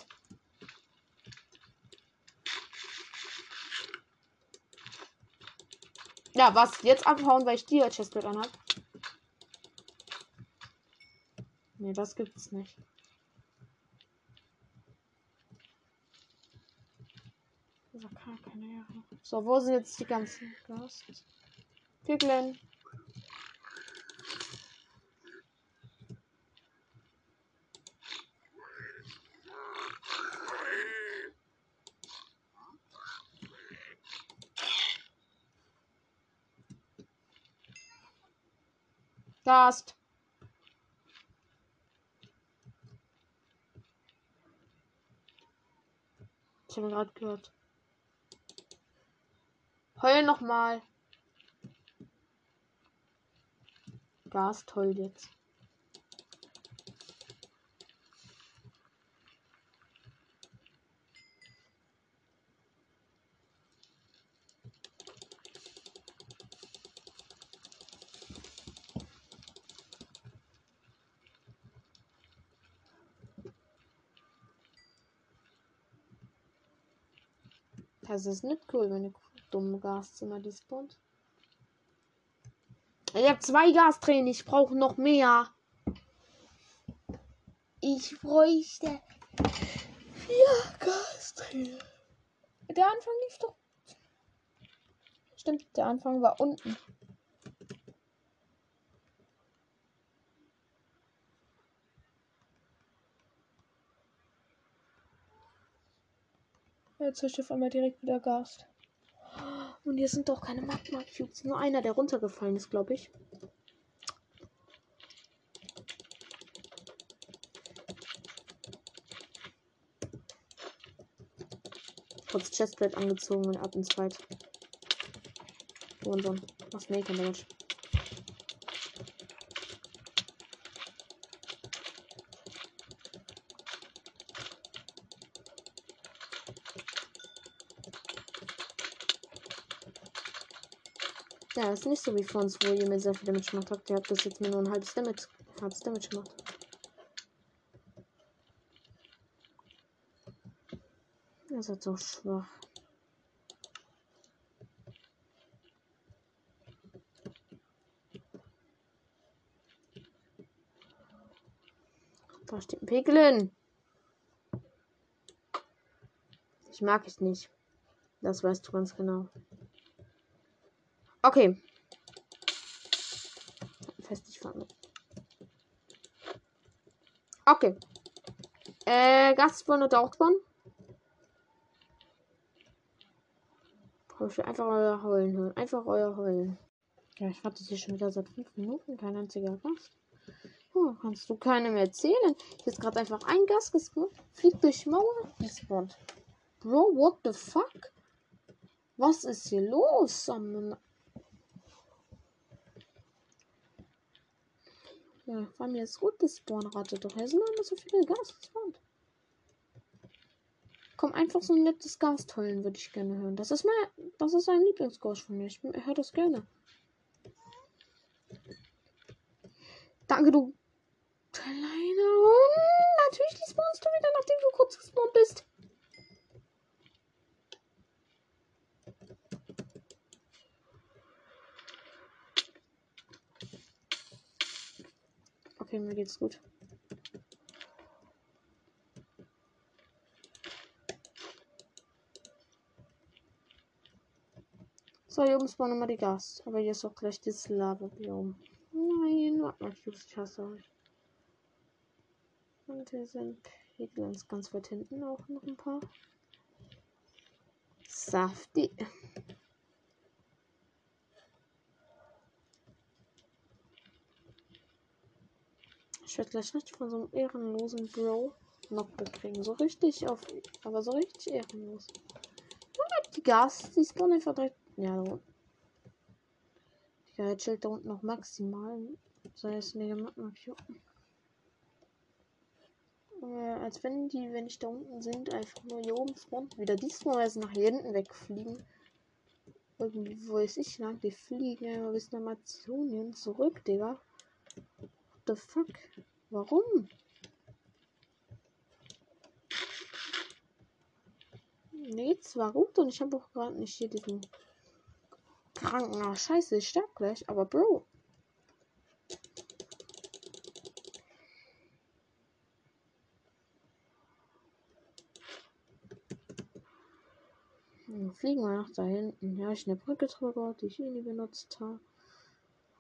Ja, was? Jetzt abhauen, weil ich dir Chestplate anhab? Nee, das gibt's nicht. So, wo sind jetzt die ganzen Ghosts? Piglin. Gast. Ich habe gerade gehört. Heul noch mal. Gas toll jetzt. Das ist nicht cool, wenn ich dummen Gaszimmer, die spawnt. Ich habe zwei Gastränen, ich brauche noch mehr. Ich bräuchte vier Gastränen. Der Anfang lief doch. Stimmt, der Anfang war unten. Jetzt ist auf einmal direkt wieder Gast. Und hier sind doch keine Magma Cubes. Nur einer, der runtergefallen ist, glaube ich. Kurz Chestplate angezogen und ab ins Fight. Und so. Was Maker Damage. Ja, ist nicht so wie von uns, wo ihr mir sehr viel Damage gemacht habt. Ihr habt das jetzt mir nur ein halbes Damage, halbes Damage gemacht. Ihr seid so schwach. Da steht ein Piglin. Ich mag es nicht. Das weißt du ganz genau. Okay. Fest ich fange. Okay. Äh, Gastspawn? Ich will einfach euer Heulen hören. Einfach euer Heulen. Ja, ich warte hier schon wieder seit fünf Minuten. Kein einziger Gast. Oh, kannst du keinem erzählen? Hier ist gerade einfach ein Gast gespawnt. Fliegt durch Mauer. Gespawnt. Bro, what the fuck? Was ist hier los? Ja, vor allem jetzt gut Spawnrate. Doch hier sind immer so viele Gas. Komm, einfach so ein nettes Gastollen würde ich gerne hören. Das ist mein, das ist ein Lieblingsghost von mir. Ich höre das gerne. Danke, du kleiner Hund. Natürlich spawnst du wieder, nachdem du kurz gespawnt bist. Okay, mir geht's gut. So, hier oben spawnen immer die Gas. Aber hier ist auch gleich das Lava-Biom. Nein, warte mal, ich hasse euch. Und hier sind Piglins ganz weit hinten auch noch ein paar. Safti. Ich werde gleich richtig von so einem ehrenlosen Bro Knockback kriegen. So richtig auf. Aber so richtig ehrenlos. Die Gas, die spawnen einfach direkt. Ja, da unten. Ja, chillt da unten noch maximal. Sei es mega äh, als wenn die, wenn ich da unten sind, einfach nur hier oben spawnen. Wieder diesmal nach hier hinten wegfliegen. Irgendwie, wo ist ich lang? Die fliegen ja bis nach Mazedonien zurück, Digga. The fuck? Warum? Nee, zwar gut und ich habe auch gerade nicht hier diesen kranken. Ach, scheiße, ich sterbe gleich. Aber Bro. Hm, fliegen wir nach da hinten. Ja, ich eine Brücke drüber, die ich eh nie benutzt habe.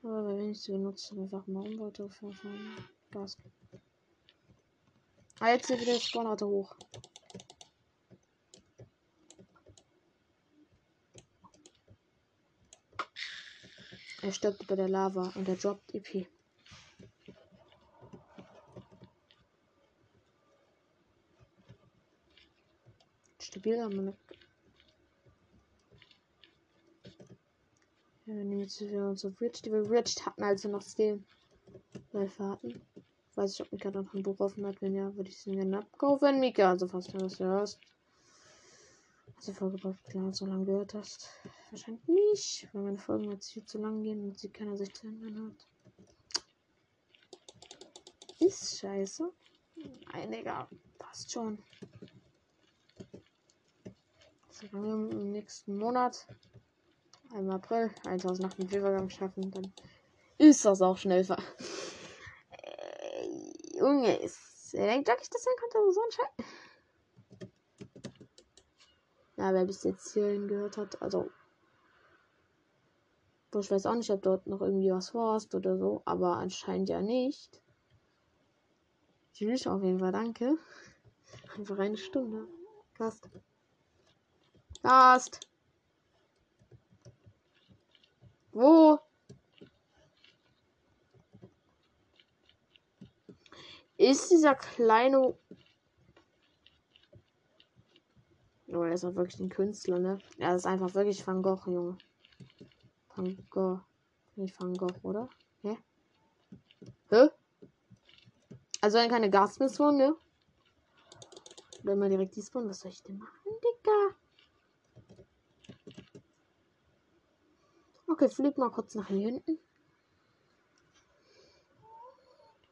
Aber wenn ich sie benutzt habe, einfach mal Umwelt verfahren. Gas. Ah, jetzt hier wieder das Spawnauto hoch. Er stirbt bei der Lava und er droppt EP. Stabil, aber wir nehmen jetzt wieder unsere Bridge, die wir Bridge hatten, also noch Stil. Fahrten. Weiß ich, ob Mika dann ein Buch offen hat. Wenn ja, würde ich sie gerne abkaufen. Mika, also fast du es hörst. Also Folge klar so lange gehört hast. Wahrscheinlich nicht, weil meine Folgen jetzt viel zu lang gehen und sie keiner sich zu ändern hat. Ist scheiße. Nein, Digga. Passt schon. Solange im nächsten Monat im April 1008 mit Übergang schaffen, dann ist das auch schnell ver. Äh, Junge, ist. Er denkt wirklich, dass er konnte so ein Scheiß. Ja, wer bis jetzt hierhin gehört hat, also. Ich weiß auch nicht, ob dort noch irgendwie was vorhast oder so, aber anscheinend ja nicht. Tschüss, auf jeden Fall, danke. Einfach eine Stunde. Gast. Gast. Wo? Ist dieser kleine. Oh, er ist auch wirklich ein Künstler, ne? Er ist einfach wirklich Van Gogh, Junge. Van Gogh. Nicht Van Gogh, oder? Hä? Hä? Also wenn keine Gasmission, ne? Wenn man direkt die Spawn, was soll ich denn machen, Digga? Okay, flieg mal kurz nach hier hinten.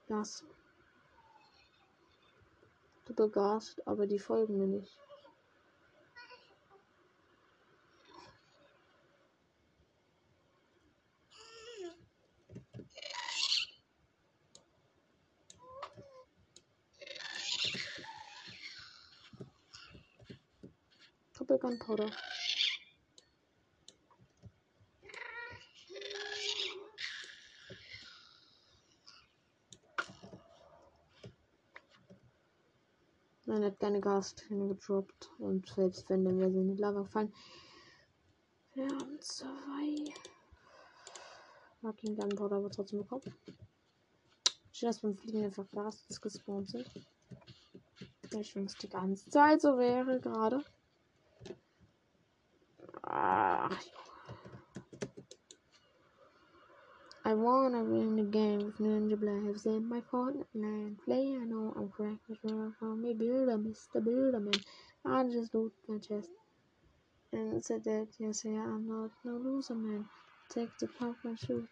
Gas. Du begast, aber die folgen mir nicht. Doppelgunpowder. Nein, hat keine Gashähne gedroppt. Und selbst wenn, dann wäre sie in die Lava gefallen. Wir haben zwei. Marking Gunpowder aber trotzdem bekommen. Schön, dass beim Fliegen einfach Gas gespawnt sind. Ich es die ganze Zeit so wäre gerade. Ach, I wanna win the game with Ninja Blast in my Fortnite play. I know I'm cracked, but you're from me, Builder, Mr. Builderman. I just loot my chest and said that, yes, yeah, I'm not no loser, man. Take the popcorn shoot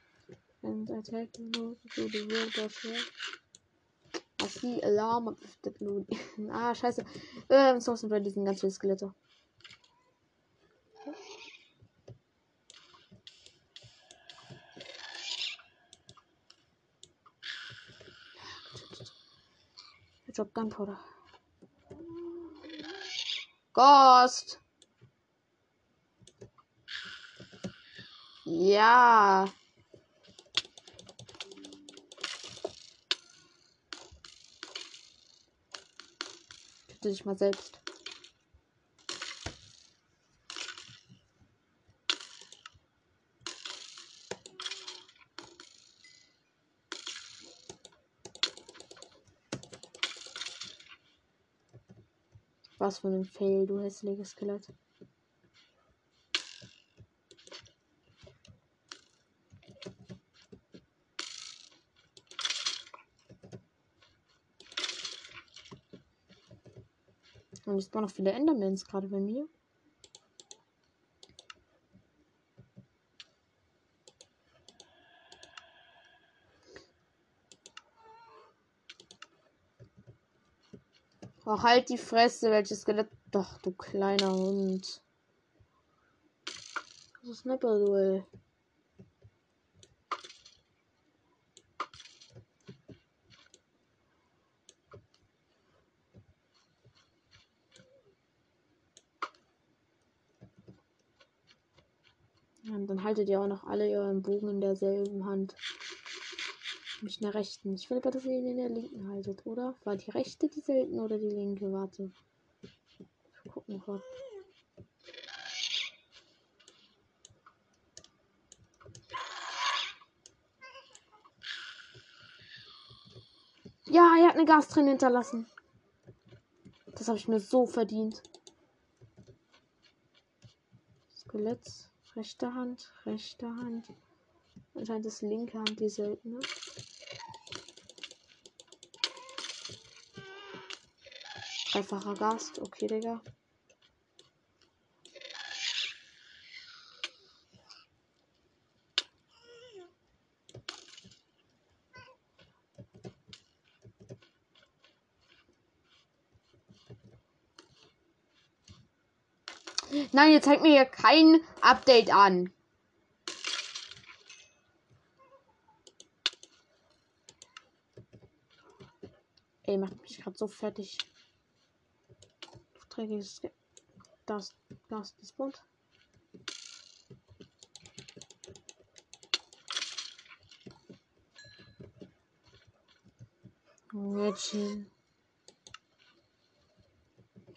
and I take the move to the world of yeah. I see alarm of the blue. ah, scheiße. Ähm, so sind bei diesen ganzen Skelette. Job Gunpowder. Ghost! Ja. Töte dich mal selbst. Was für ein Fail, du hässliches Skelett. Und es waren noch viele Endermans gerade bei mir. Oh, halt die Fresse, welches Skelett. Doch, du kleiner Hund. Das ist Snapper-Duell. Und dann haltet ihr auch noch alle euren Bogen in derselben Hand. Nicht in der rechten. Ich will aber, dass ihr in der linken haltet, oder? War die rechte die selten oder die linke? Warte. Wir gucken kurz. Ja, er hat eine Gas drin hinterlassen. Das habe ich mir so verdient. Skelett. Rechte Hand, rechte Hand. Anscheinend ist linke Hand die seltene. Dreifacher Gast, okay, Digga. Nein, ihr zeigt mir hier kein Update an. Ey, macht mich gerade so fertig. Trägiges das das gespawnt. Mädchen.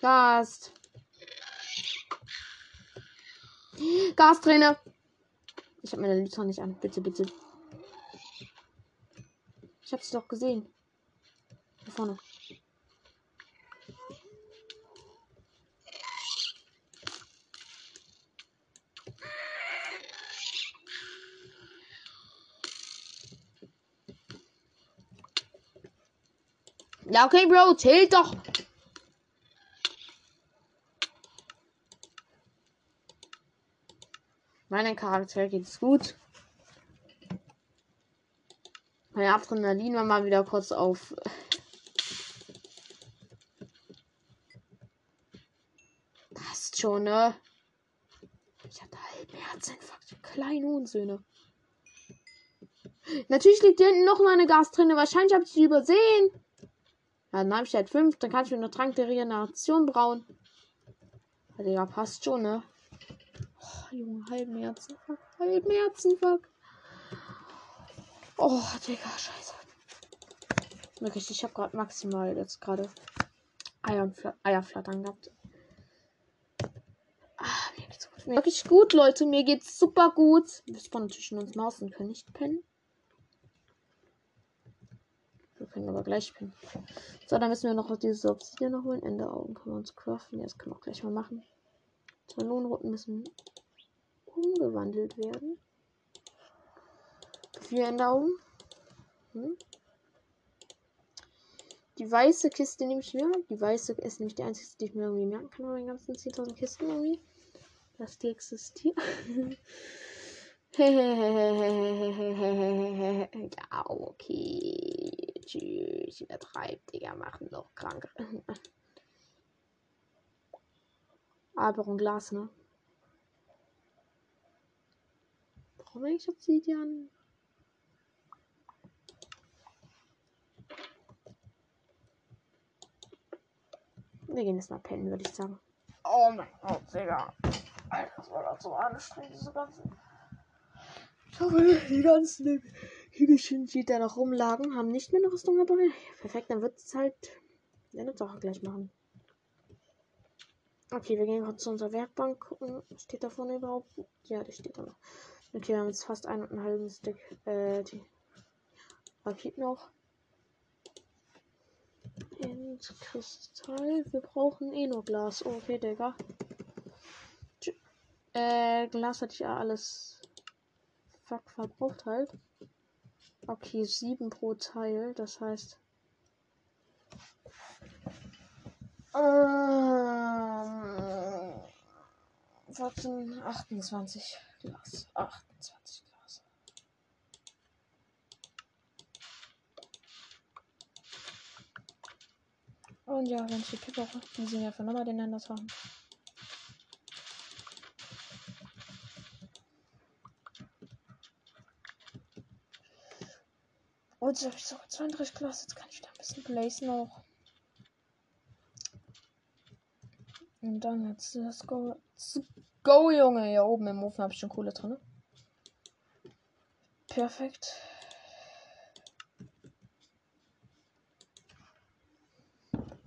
Gast. Gasträne. Ich habe meine Lüter nicht an. Bitte, bitte. Ich habe sie doch gesehen. Vorne. Ja, okay, Bro, zählt doch. Meinem Charakter geht's gut. Mein Adrenalin war mal wieder kurz auf. Schon, ne? Ich hatte halben Herzinfarkt. Kleine Unsöhne. Natürlich liegt hier hinten noch mal eine Gas drin. Wahrscheinlich habe ich sie übersehen. Ja, dann habe ich halt fünf. Dann kann ich mir noch Trank der Regeneration brauen. Ja, passt schon, ne? Junge, halben Herzenfuck. Halben Herzenfuck. Oh, Digga, scheiße. Wirklich, ich habe gerade maximal jetzt gerade Eierflattern gehabt. Mir. Wirklich gut, Leute. Mir geht's super gut. Wir spawnen zwischen uns Maus und können nicht pennen. Wir können aber gleich pennen. So, dann müssen wir noch dieses Obsidian noch holen. Ende Augen können wir uns craften. Ja, das können wir auch gleich mal machen. Zwei Lohnroten müssen umgewandelt werden. Vier Änderungen. Hm. Die weiße Kiste nehme ich mir. Die weiße ist nämlich die einzige, die ich mir irgendwie merken kann bei den ganzen 10.000 Kisten irgendwie. Dass die existieren. ja, okay. Tschüss. Übertreibt, Digga. Machen noch krank. Aber ein Glas, ne? Warum eigentlich Obsidian? Wir gehen jetzt mal pennen, würde ich sagen. Oh mein Gott, Digga. Alter, das war doch so anstrengend, diese ganze. Ich hoffe, die ganzen Hügelchen, die da noch rumlagen, haben nicht mehr eine Rüstung dabei. Perfekt, dann wird es halt. Das auch gleich machen. Okay, wir gehen kurz zu unserer Werkbank gucken. Steht da vorne überhaupt? Ja, die steht da noch. Okay, wir haben jetzt fast einen und einen halben Stick. Äh, die Raketen noch. Ins Kristall. Wir brauchen eh nur Glas. Oh, okay, Digga. Äh, Glas hatte ich ja alles fuck verbraucht halt. Okay, 7 pro Teil. Das heißt. Ähm, 14, 28 Glas. 28 Glas. Und ja, wenn ich die brauche, die sind ja für nochmal den anders haben. Jetzt habe ich so 32 Glas. Jetzt kann ich wieder ein bisschen blazen auch. Und dann jetzt let's go. Let's go, Junge. Hier oben im Ofen habe ich schon Kohle drin. Perfekt.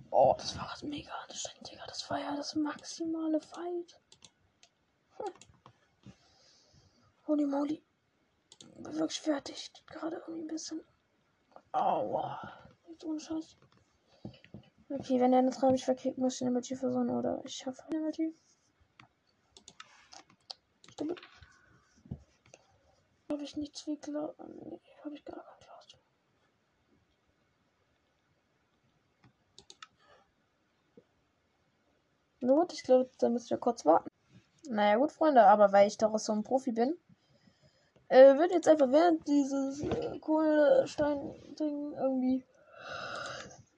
Oh, das war mega anstrengend, Digga. Das war ja das maximale Fight. Hm. Holy moly. Wirklich fertig. Gerade irgendwie ein bisschen. Aua. Jetzt ohne Scheiß. Okay, wenn er eine Traum mich verkickt, muss ich eine Emoji versuchen oder ich schaffe eine Emoji. Stimme. Habe ich nichts wie klar. Nee, habe ich gar kein Glas. Na gut, ich glaube, da müsst ihr kurz warten. Naja, gut, Freunde, aber weil ich daraus so ein Profi bin, äh, wird jetzt einfach während dieses äh, Kohlestein-Ding irgendwie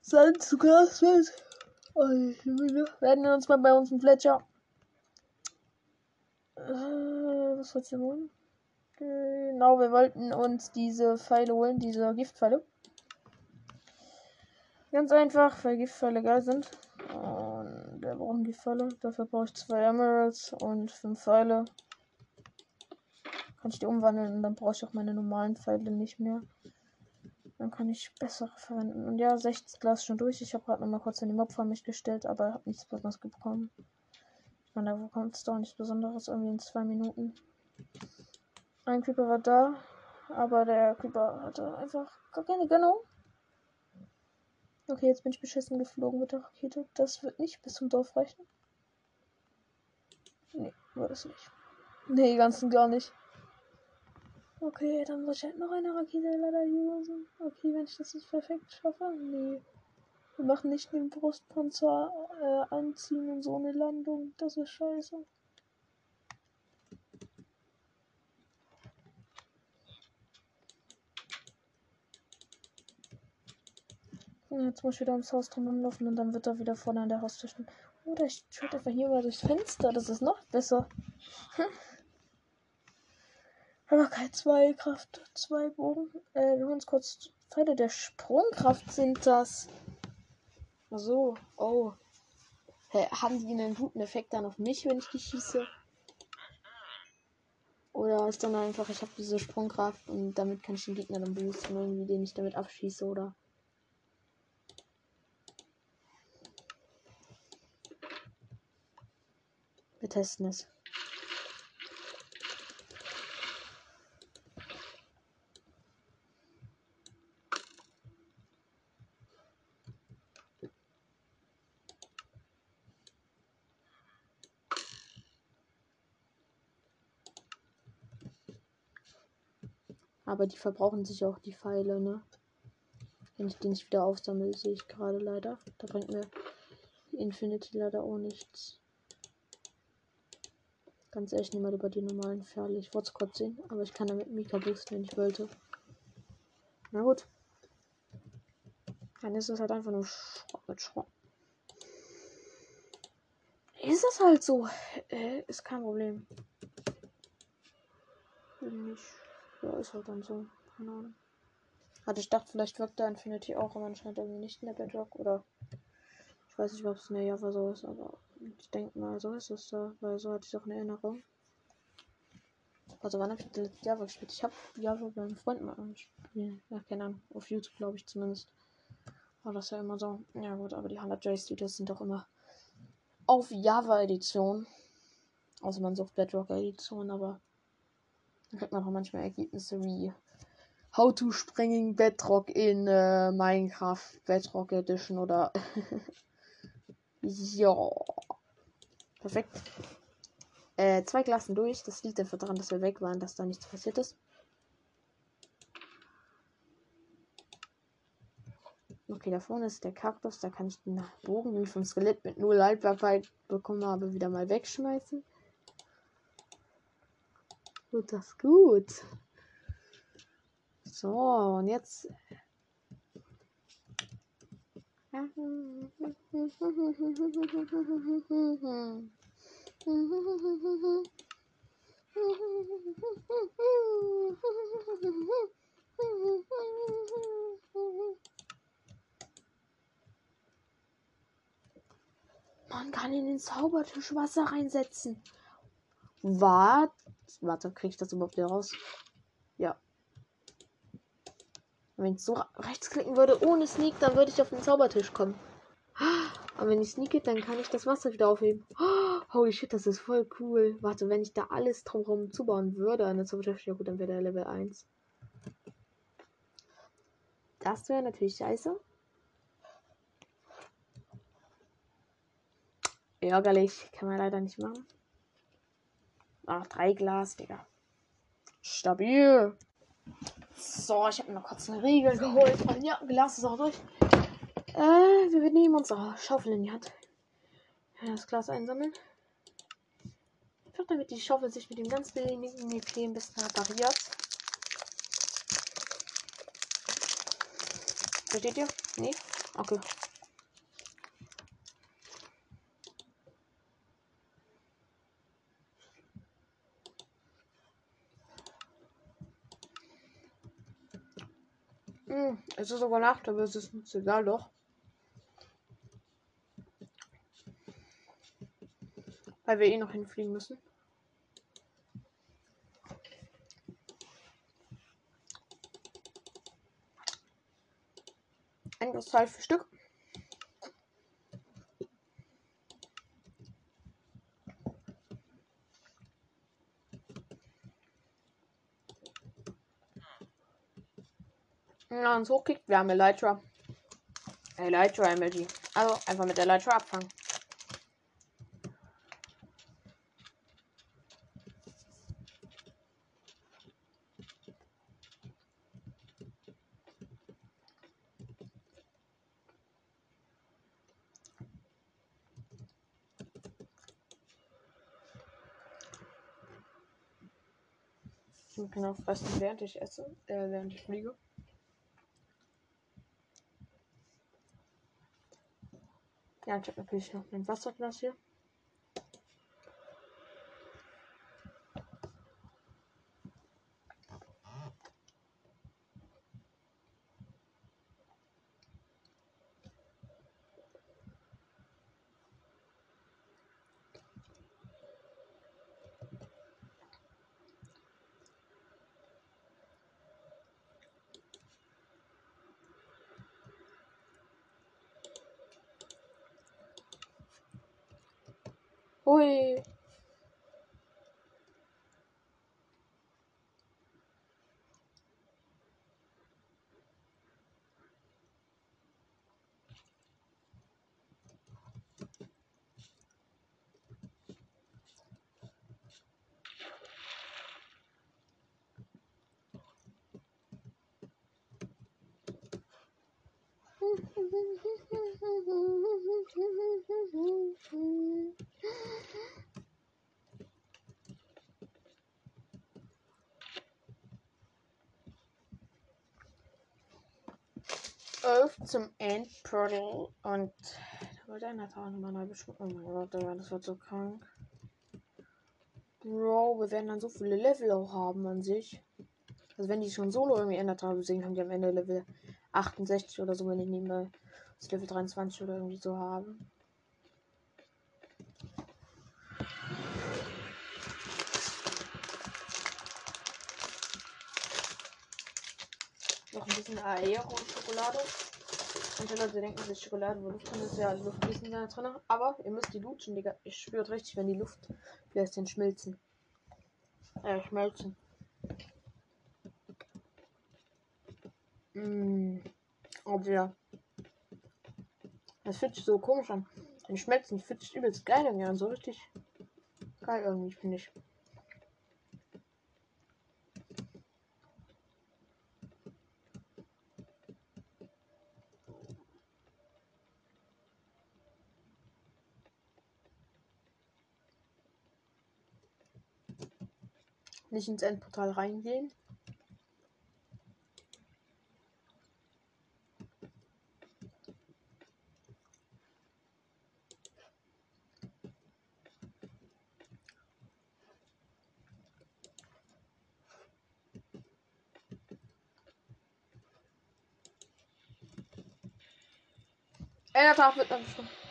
Sand zu Gras wird. werden wir uns mal bei uns im Fletcher. Äh, was wollt's denn holen? Genau, wir wollten uns diese Pfeile holen, diese Giftpfeile. Ganz einfach, weil Giftpfeile geil sind. Und wir brauchen Giftpfeile. Dafür brauche ich zwei Emeralds und fünf Pfeile. Kann ich die umwandeln und dann brauche ich auch meine normalen Pfeile nicht mehr. Dann kann ich bessere verwenden. Und ja, 60 Glas schon durch. Ich habe gerade nochmal kurz in die Mob vor mich gestellt, aber habe nichts Besonderes bekommen. Ich meine, da bekommt es doch nichts Besonderes irgendwie in zwei Minuten. Ein Creeper war da, aber der Creeper hatte einfach gar keine Gönnung. Okay, jetzt bin ich beschissen geflogen mit der Rakete. Das wird nicht bis zum Dorf reichen. Nee, war das nicht. Nee, ganz und gar nicht. Okay, dann muss ich halt noch eine Rakete leider usen. Okay, wenn ich das jetzt perfekt schaffe. Nee. Wir machen nicht den Brustpanzer äh, anziehen und so eine Landung. Das ist scheiße. Jetzt muss ich wieder ums Haus drum laufen und dann wird er wieder vorne an der Haustür stehen. Oder ich schaue einfach hier mal durchs Fenster. Das ist noch besser. Aber kein zwei Kraft, zwei Bogen. Äh, wir uns kurz Pfeile der Sprungkraft sind das. Ach so, oh. Hä, haben die einen guten Effekt dann auf mich, wenn ich die schieße? Oder ist dann einfach, ich habe diese Sprungkraft und damit kann ich den Gegner dann boosten, irgendwie, den ich damit abschieße, oder? Wir testen es. Aber die verbrauchen sich auch die Pfeile, ne? Wenn ich die nicht wieder aufsammle, sehe ich gerade leider. Da bringt mir Infinity leider auch nichts. Ganz ehrlich, nicht mal über die normalen Pfeile. Ich wollte es kurz sehen, aber ich kann damit Mika boosten, wenn ich wollte. Na gut. Dann ist es halt einfach nur Schrott mit Schrott. Ist es halt so. Äh, ist kein Problem. Nicht. Ja, ist halt dann so. Keine Ahnung. Hatte ich dachte, vielleicht wirkt der Infinity auch, aber anscheinend irgendwie nicht in der Bedrock. Oder ich weiß nicht, ob es in der Java so ist, aber ich denke mal, so ist es da, weil so hatte ich auch eine Erinnerung. Also wann habe ich das Java gespielt? Ich habe Java beim Freund mal gespielt. Ja, keine Ahnung. Auf YouTube glaube ich zumindest. War das ja immer so. Ja gut, aber die 100 J-Studios sind doch immer auf Java-Edition. Also man sucht Bedrock-Edition, aber dann kriegt man auch manchmal Ergebnisse wie How to Springing Bedrock in äh, Minecraft Bedrock Edition oder ja. Perfekt. Äh, zwei Klassen durch. Das liegt einfach daran, dass wir weg waren, dass da nichts passiert ist. Okay, da vorne ist der Kaktus. Da kann ich den Bogen, wie vom Skelett mit null Haltbarkeit bekommen habe, wieder mal wegschmeißen. Gut, das gut. So, und jetzt. Man kann in den Zaubertisch Wasser reinsetzen. Warte, warte, krieg ich das überhaupt wieder raus? Ja. Wenn ich so rechtsklicken würde ohne Sneak, dann würde ich auf den Zaubertisch kommen. Aber wenn ich sneake, dann kann ich das Wasser wieder aufheben. Holy shit, das ist voll cool. Warte, wenn ich da alles drumherum zubauen würde an der Zaubertisch, ja gut, dann wäre der Level 1. Das wäre natürlich scheiße. Ärgerlich. Kann man leider nicht machen. Ach, drei Glas, Digga. Stabil. So, ich habe mir noch kurz eine Regel geholt. Ja, Glas ist auch durch. Äh, wir nehmen unsere Schaufel in die Hand. Das Glas einsammeln. Einfach damit die Schaufel sich mit dem ganz wenigen EP ein bisschen repariert. Versteht ihr? Nee? Okay. Hm, es ist sogar Nacht, aber es ist uns egal doch. Weil wir eh noch hinfliegen müssen. Ein Kristall für Stück. Man uns hochkickt, wir haben Elytra. Elytra MLG. Also einfach mit Elytra abfangen. Ich kann auch fressen, während ich esse, äh, während ich fliege. Ja, ich habe natürlich noch mein Wasserglas hier. 我会11 zum Endportal und da wollte einer tausend mal neu beschwören. Oh mein Gott, das wird so krank. Bro, wir werden dann so viele Level auch haben an sich. Also wenn die schon Solo irgendwie ändert haben, deswegen haben die am Ende Level 68 oder so, wenn ich nebenbei das Level 23 oder irgendwie so haben. Ein bisschen Aero-Schokolade. Manche Leute denken sich Schokolade, wo Luft drin ist, ja, Luftfließen da drin. Aber ihr müsst die lutschen, Digga. Ich spürt richtig, wenn die Luft lässt den schmilzen. Äh, schmelzen. Mmh. Aber ja. Das fühlt sich so komisch an. Den Schmelzen fühlt sich übelst geil irgendwie an. So richtig geil irgendwie, finde ich. Nicht ins Endportal reingehen. Einer Tag wird dann bestimmt.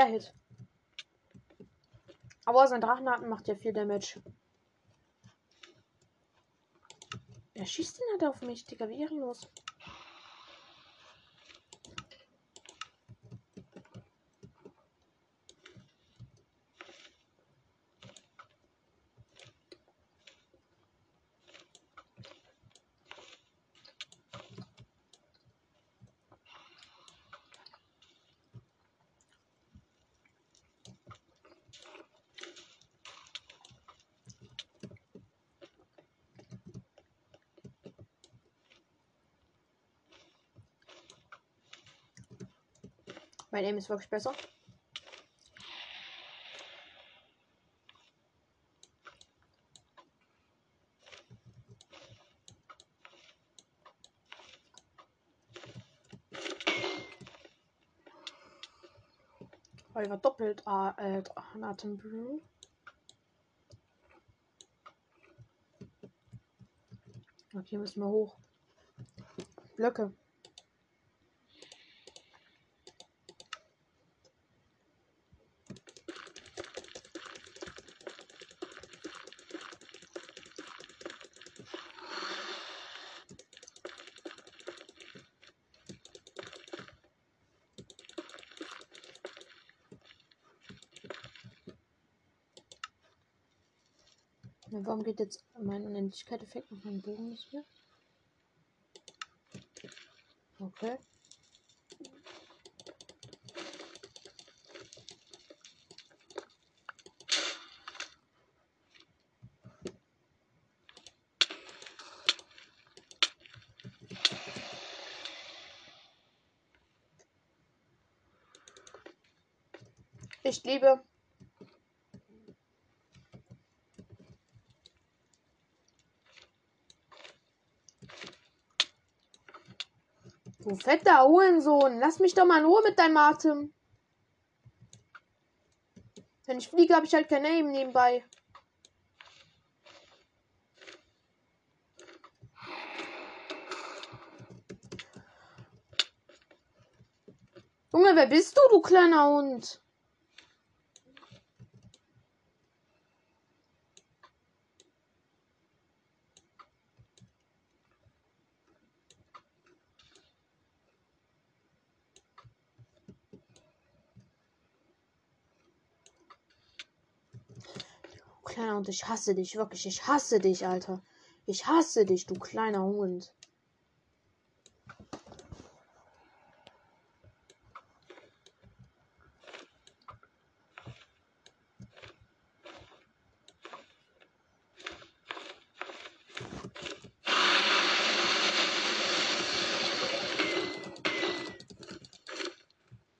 Einfach Air-Hit. Aber sein Drachenhaken macht ja viel Damage. Er schießt ihn halt auf mich, Digga. Wie ehrenlos. Mein Aim ist wirklich besser. Oliver doppelt äh, äh, Atemblue. Okay, müssen wir hoch. Blöcke. Ja, warum geht jetzt mein Unendlichkeit-Effekt auf meinen Bogen nicht mehr? Okay. Ich liebe Du fetter Hurensohn, lass mich doch mal in Ruhe mit deinem Atem. Wenn ich fliege, habe ich halt kein Aim nebenbei. Junge, wer bist du, du kleiner Hund? Hund, ich hasse dich, wirklich, ich hasse dich, Alter. Ich hasse dich, du kleiner Hund.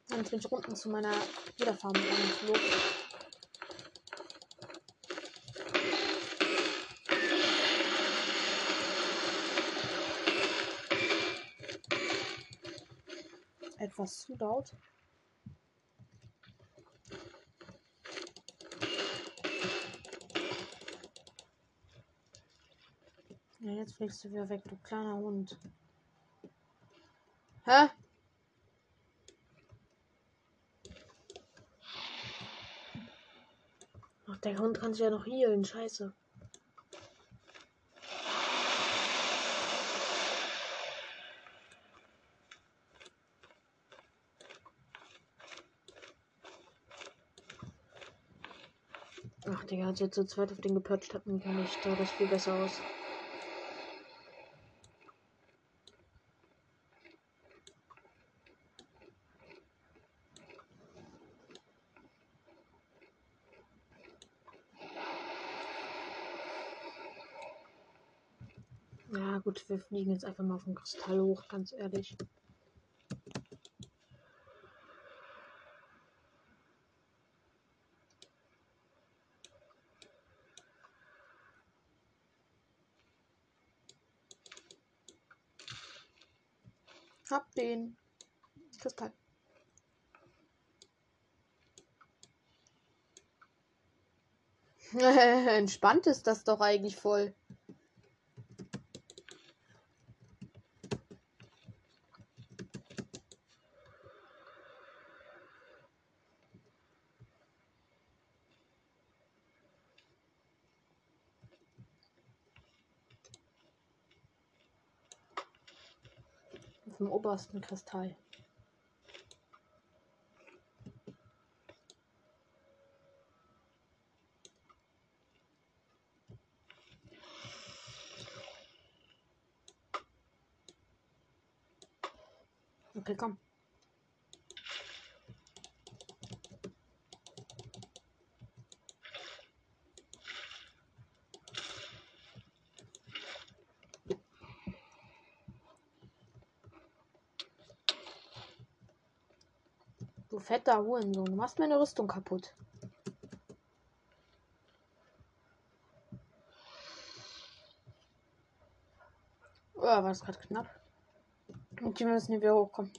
Jetzt bin ich unten zu meiner Wiederfarm geflogen. Etwas zu laut. Ja, jetzt fliegst du wieder weg, du kleiner Hund. Hä? Ach, der Hund kann sich ja noch healen. Scheiße. Ach, Digga, als wir zu zweit auf den gepatcht hatten, kann ich da das viel besser aus. Ja, gut, wir fliegen jetzt einfach mal auf den Kristall hoch, ganz ehrlich. Hab den Kristall. Entspannt ist das doch eigentlich voll. Dem obersten Kristall. Okay, komm. Du fetter Hurensohn, du machst meine Rüstung kaputt. Oh, war das gerade knapp. Und die müssen wieder hochkommen.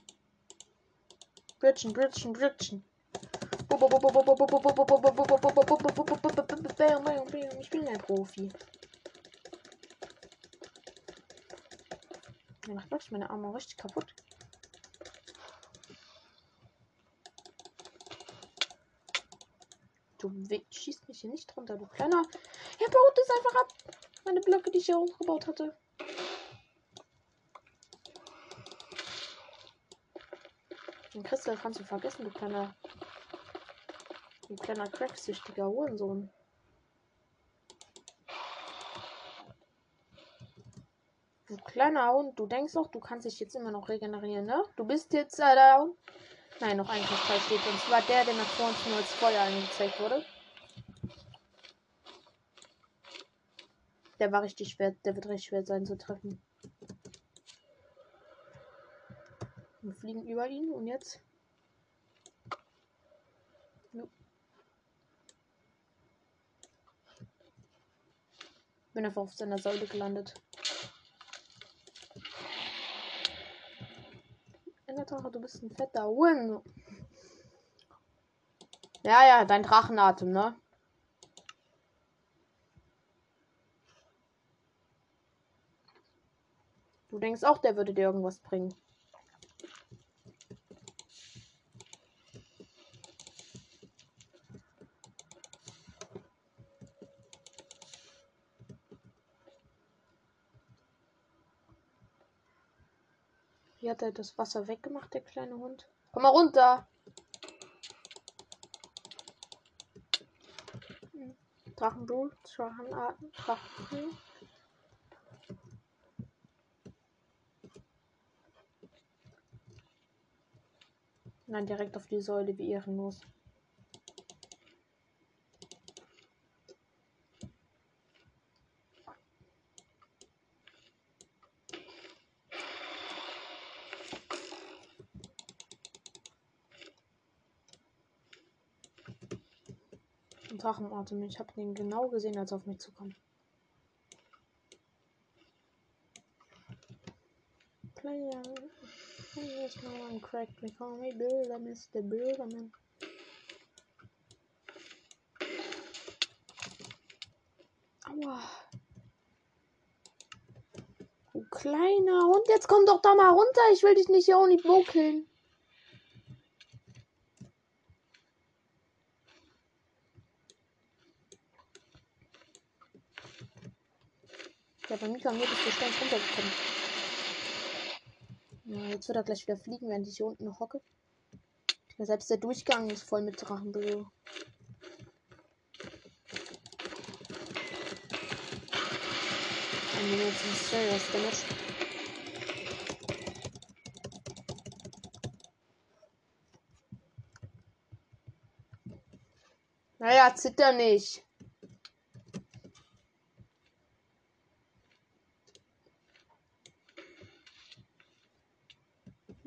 Bridgen, bridgen, bridgen. Ich bin ein Profi. Der macht wirklich meine Arme richtig kaputt. Du schießt mich hier nicht runter, du kleiner. Er baut es einfach ab. Meine Blöcke, die ich hier hochgebaut hatte. Den Crystal kannst du vergessen, du kleiner. Du kleiner cracksüchtiger Hurensohn. Du kleiner Hund, du denkst doch, du kannst dich jetzt immer noch regenerieren, ne? Du bist jetzt äh, down. Nein, noch ein Kristall steht. Und zwar der, der nach vorne nur als Feuer angezeigt wurde. Der war richtig schwer. Der wird richtig schwer sein zu treffen. Wir fliegen über ihn und jetzt. Jo. Bin einfach auf seiner Säule gelandet. Enderdrache, du bist ein fetter Win. Ja, ja, dein Drachenatem, ne? Du denkst auch, der würde dir irgendwas bringen. Hat er das Wasser weggemacht, der kleine Hund? Komm mal runter! Drachenblut, Drachenarten, Drachenblut. Nein, direkt auf die Säule, wie ehrenlos. Drachenatem. Ich habe den genau gesehen, als er auf mich zukommt. Player. Players no one cracked me. Call me Bilder, Mr. Bilderman. Aua. Du kleiner Hund, jetzt komm doch da mal runter. Ich will dich nicht hier ohne Bo killen. Bei Mika mir bist du schnell runtergekommen. Ja, jetzt wird er gleich wieder fliegen, während ich hier unten noch hocke. Selbst der Durchgang ist voll mit Drachenbüro. Ein jetzt ein Serious Damage. Naja, zitter nicht.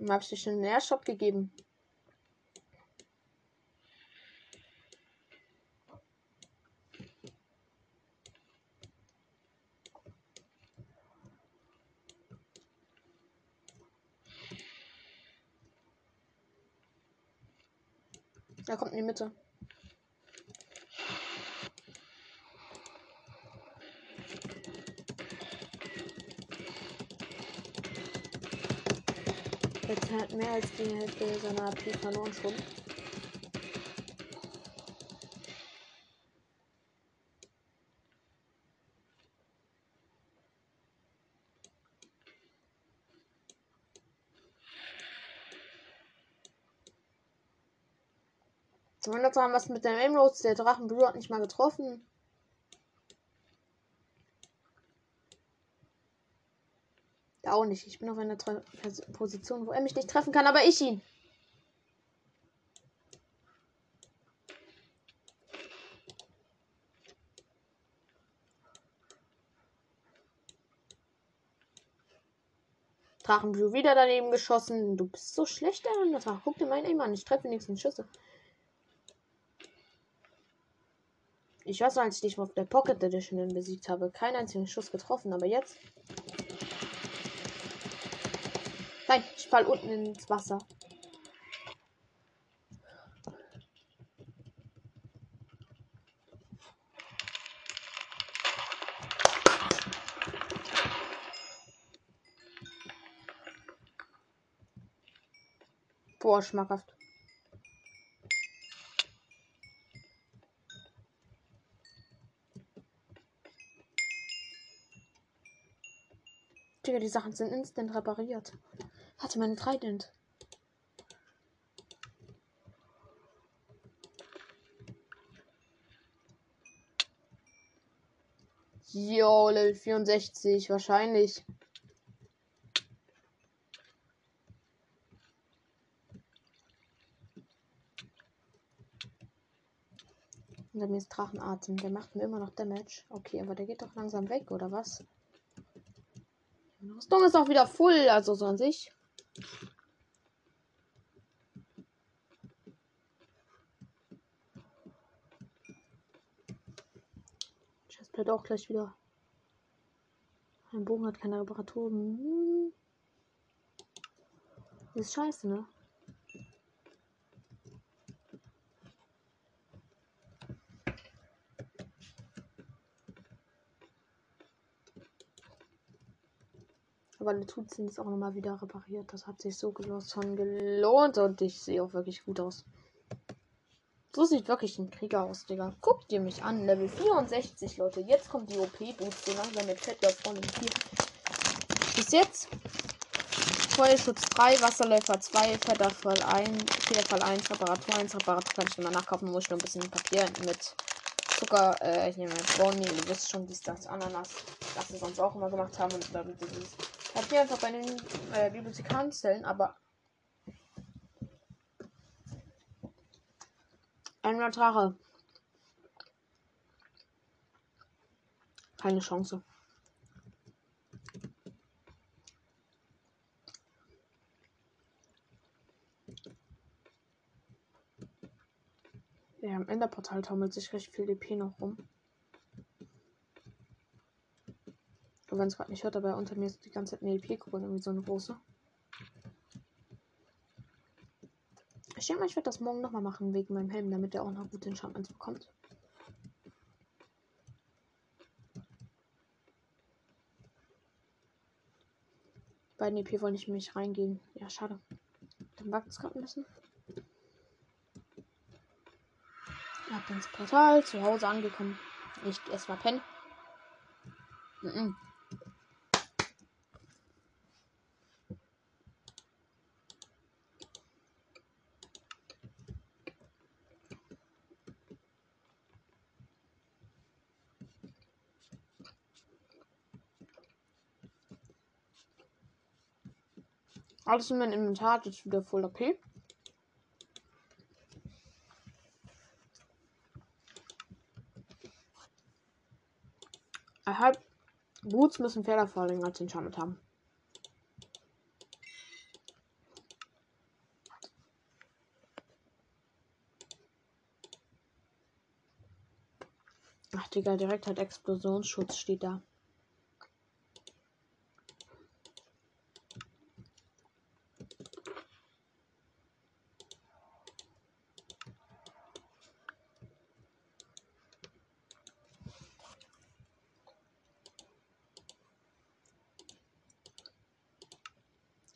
Dann habe ich dir schon einen Airshot gegeben. Er kommt in die Mitte. Jetzt hat mehr als die Hälfte seiner AP verloren schon. Zumindest haben wir es mit dem Emeralds. Der Drachenblue hat nicht mal getroffen. Auch nicht. Ich bin auf einer Tre Position, wo er mich nicht treffen kann, aber ich ihn. Drachenblue wieder daneben geschossen. Du bist so schlecht, der Guck dir meinen Aim an. Ich treffe wenigstens Schüsse. Ich weiß, als ich dich auf der Pocket Edition besiegt habe, keinen einzigen Schuss getroffen, aber jetzt. Nein, ich fall unten ins Wasser. Boah, schmackhaft. Digga, die Sachen sind instant repariert. Hatte meine Trident. Jo, Level 64, wahrscheinlich. Hinter mir ist Drachenatem. Der macht mir immer noch Damage. Okay, aber der geht doch langsam weg, oder was? Rüstung ist auch wieder full, also so an sich. Chestplate auch gleich wieder. Mein Bogen hat keine Reparaturen. Hm. ist scheiße, ne? Aber sind jetzt auch nochmal wieder repariert. Das hat sich so schon gelohnt und ich sehe auch wirklich gut aus. So sieht wirklich ein Krieger aus, Digga. Guckt ihr mich an. Level 64, Leute. Jetzt kommt die OP-Boost. So langsam mit Chat vorne hier. Bis jetzt. Feuerschutz 3, Wasserläufer 2, Federfall 1, Federfall 1, Reparatur 1, Reparatur kann ich immer nachkaufen, muss ich noch ein bisschen Papier mit Zucker, äh, ich nehme Brownie, ihr wisst schon, dies, das, Ananas, das wir sonst auch immer gemacht haben. Und damit dieses. Hat hier einfach bei den äh, Bibliothekarzellen, aber. Ein Drache. Keine Chance. Ja, im Enderportal taumelt sich recht viel DP noch rum. Und wenn es gerade nicht hört, aber unter mir ist die ganze Zeit eine EP-Kugel, irgendwie so eine große. Ich denke mal, ich werde das morgen nochmal machen, wegen meinem Helm, damit er auch noch gute Enchantments bekommt. Die beiden EP wollen nicht mich reingehen. Ja, schade. Dann wagt es gerade ein bisschen. Hab ins Portal zu Hause angekommen. Nicht erstmal pennen. Mm -mm. Alles in meinem Inventar ist wieder voll okay. Halb Boots müssen Federfalling als Enchantment haben. Ach, Digga, direkt hat Explosionsschutz steht da.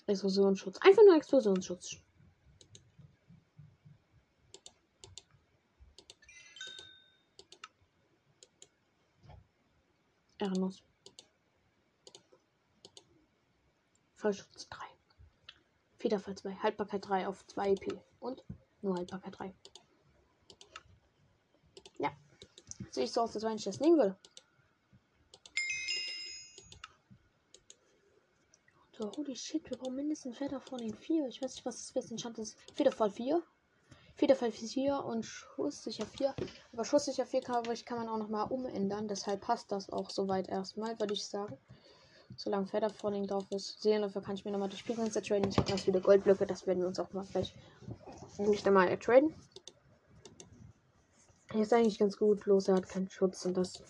Explosionsschutz. Einfach nur Explosionsschutz. Ehrenlos. Fallschutz 3. Federfall 2. Haltbarkeit 3 auf 2 EP. Und nur Haltbarkeit 3. Ja. Sehe ich so aus, als wenn ich das nehmen würde. So, holy shit, wir brauchen mindestens Federfalling 4. Ich weiß nicht, was das beste Enchant ist. Federfall 4. Federfall 4 und Schusssicher 4. Aber Schusssicher 4 kann, kann man auch nochmal umändern. Deshalb passt das auch soweit erstmal, würde ich sagen. Solange Federfalling drauf ist. Sehen, dafür kann ich mir nochmal die Pigments traden. Ich habe noch wieder Goldblöcke. Das werden wir uns auch mal vielleicht nicht einmal traden. Hier ist eigentlich ganz gut. Bloß er hat keinen Schutz und das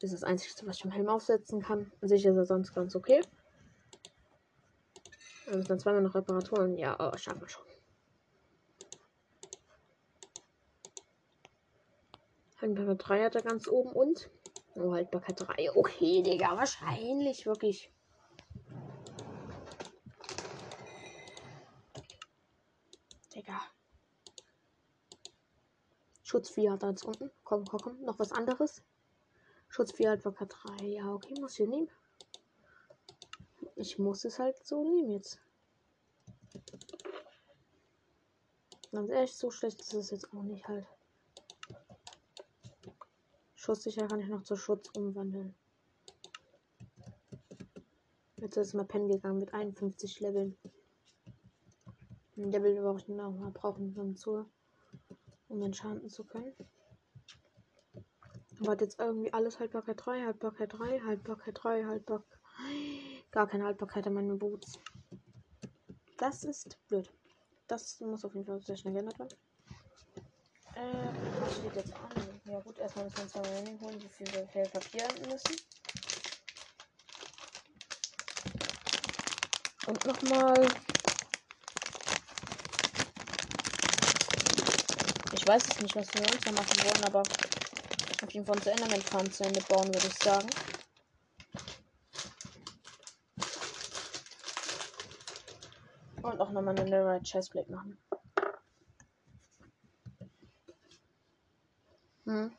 ist das Einzige, was ich im Helm aufsetzen kann. Sicher ist er sonst ganz okay. Wir müssen dann zweimal noch Reparaturen. Ja, oh, schaffen wir schon. Haltbarkeit 3 hat er ganz oben und. Oh, Haltbarkeit 3. Okay, Digga, wahrscheinlich wirklich. Digga. Schutz 4 hat er jetzt unten. Komm, komm, komm. Noch was anderes. Schutz 4 Haltbarkeit 3. Ja, okay, muss ich nehmen. Ich muss es halt so nehmen jetzt. Ganz ehrlich, so schlecht ist es jetzt auch nicht halt. Schusssicher kann ich noch zur Schutz umwandeln. Jetzt ist mal pennen gegangen mit 51 Leveln. Ein Level brauche ich noch mal brauchen, um zu, um entschanten zu können. Aber jetzt irgendwie alles Haltbarkeit 3, Haltbarkeit 3, Haltbarkeit 3, Haltbarkeit. Gar keine Haltbarkeit an meinen Boots. Das ist blöd. Das muss auf jeden Fall sehr schnell geändert werden. Äh, was steht jetzt an? Ja gut, erstmal müssen wir uns mal Renning holen, wie viel wir Papier müssen. Und nochmal. Ich weiß es nicht, was wir uns noch machen wollen, aber auf jeden Fall unser Enderman Farm zu Ende bauen, würde ich sagen. und auch nochmal eine Nerite Chestplate machen. Hm.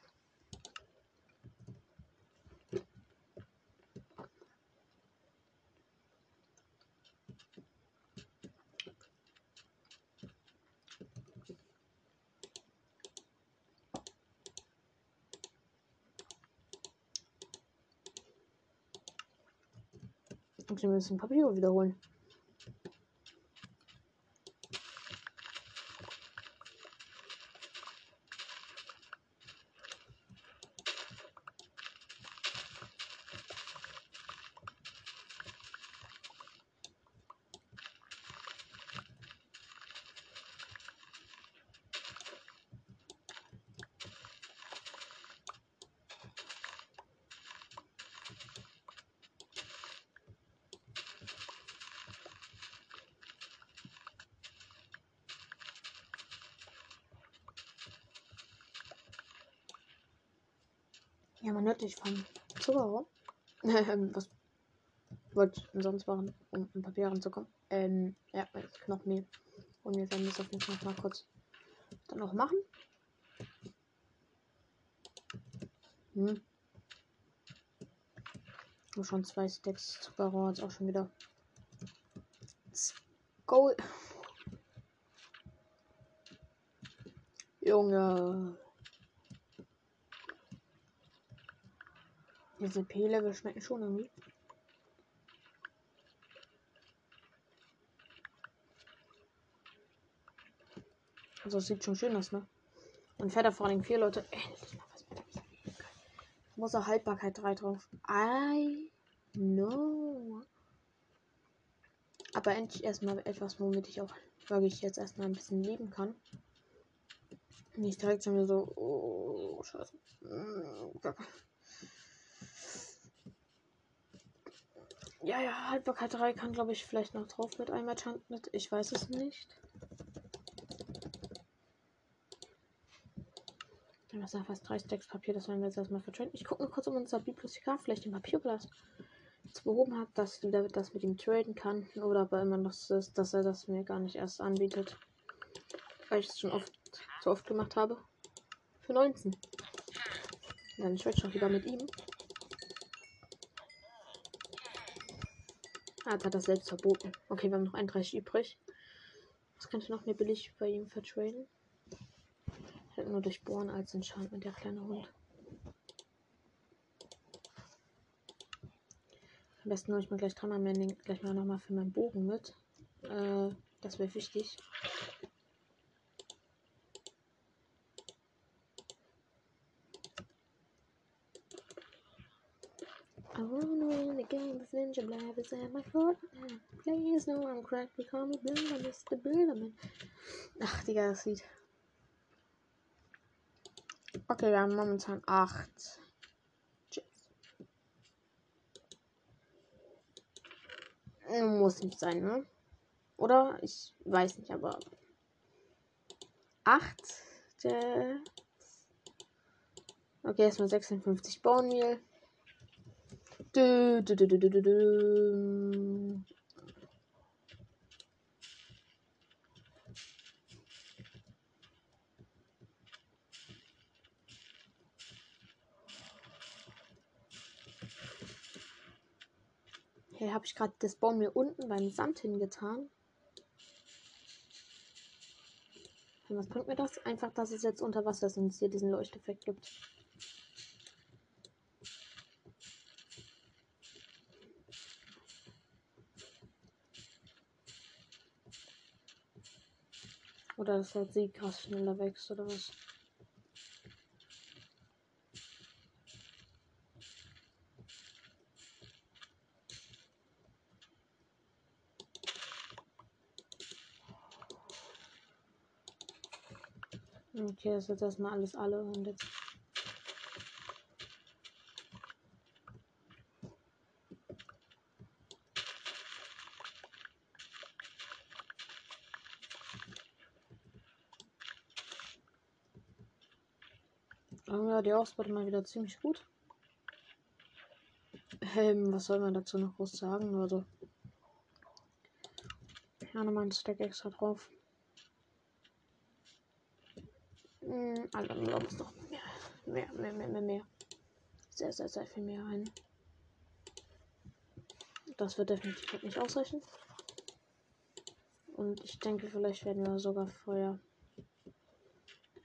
Und wir müssen Papier wiederholen. Ja, man hört dich vom Zuckerrohr. Ähm, was wollte ich denn sonst machen, um an Papier ranzukommen? Ähm, ja, jetzt Knochenmehl. Und wir werden das auf jeden Fall noch mal kurz dann noch machen. Hm. Und schon zwei Stacks Zuckerrohr, jetzt auch schon wieder. Gold. Junge. Diese P-Level schmecken schon irgendwie. Also sieht schon schön aus, ne? Und fährt da vor allem vier Leute. Endlich mal was mit Muss auch Haltbarkeit 3 drauf. I know. Aber endlich erstmal etwas, womit ich auch wirklich jetzt erstmal ein bisschen leben kann. Nicht direkt schon so, oh, scheiße. Ja, ja, Haltbarkeit 3 kann, glaube ich, vielleicht noch drauf mit einem Enchanted. Ich weiß es nicht. Dann ist fast drei Stacks Papier, das werden wir jetzt erstmal vertraden. Ich gucke mal kurz, ob unser Bibliothekar vielleicht den Papierblatt jetzt behoben hat, dass David das mit ihm traden kann. Oder aber immer noch so ist, dass er das mir gar nicht erst anbietet. Weil ich es schon oft so oft gemacht habe. Für 19. Dann trade ich doch lieber mit ihm. Ah, hat er selbst verboten. Okay, wir haben noch 31 übrig. Was könnte noch mir billig bei ihm vertraden? Halt nur durchbohren als Enchantment, der kleine Hund. Am besten nehme ich mal gleich dreimal mehr, gleich mal nochmal für meinen Bogen mit. Äh, das wäre wichtig. I wanna win the game with Ninja Blab is at my foot. Please no I'm cracked, we call me Bilderman, Mr. Bilderman. Ach, Digga, das Lied. Okay, wir haben momentan 8. Chips. Muss nicht sein, ne? Oder? Ich weiß nicht, aber. 8. Okay, erstmal 56 Bone Du, du, du, du. Hey, habe ich gerade das Baum hier unten beim Sand hingetan? Was bringt mir das? Einfach, dass es jetzt unter Wasser ist und es hier diesen Leuchteffekt gibt. Oder dass halt sie krass schneller wächst oder was? Okay, das ist jetzt erstmal alles alle und jetzt die Ausbeute mal wieder ziemlich gut. Ähm, was soll man dazu noch groß sagen? Also. Ja, nochmal ein Stack extra drauf. Hm, Alter, glaub es doch mehr. Mehr, mehr, mehr, mehr, mehr. Sehr, sehr, sehr viel mehr ein. Das wird definitiv nicht ausreichen. Und ich denke, vielleicht werden wir sogar vorher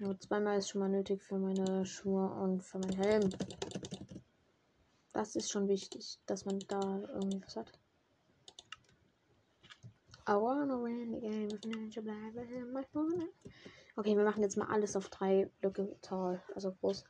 nur zweimal ist schon mal nötig für meine Schuhe und für meinen Helm. Das ist schon wichtig, dass man da irgendwie was hat. I wanna win the game with Ninja Black, my phone. Okay, wir machen jetzt mal alles auf drei Blöcke tall, also groß.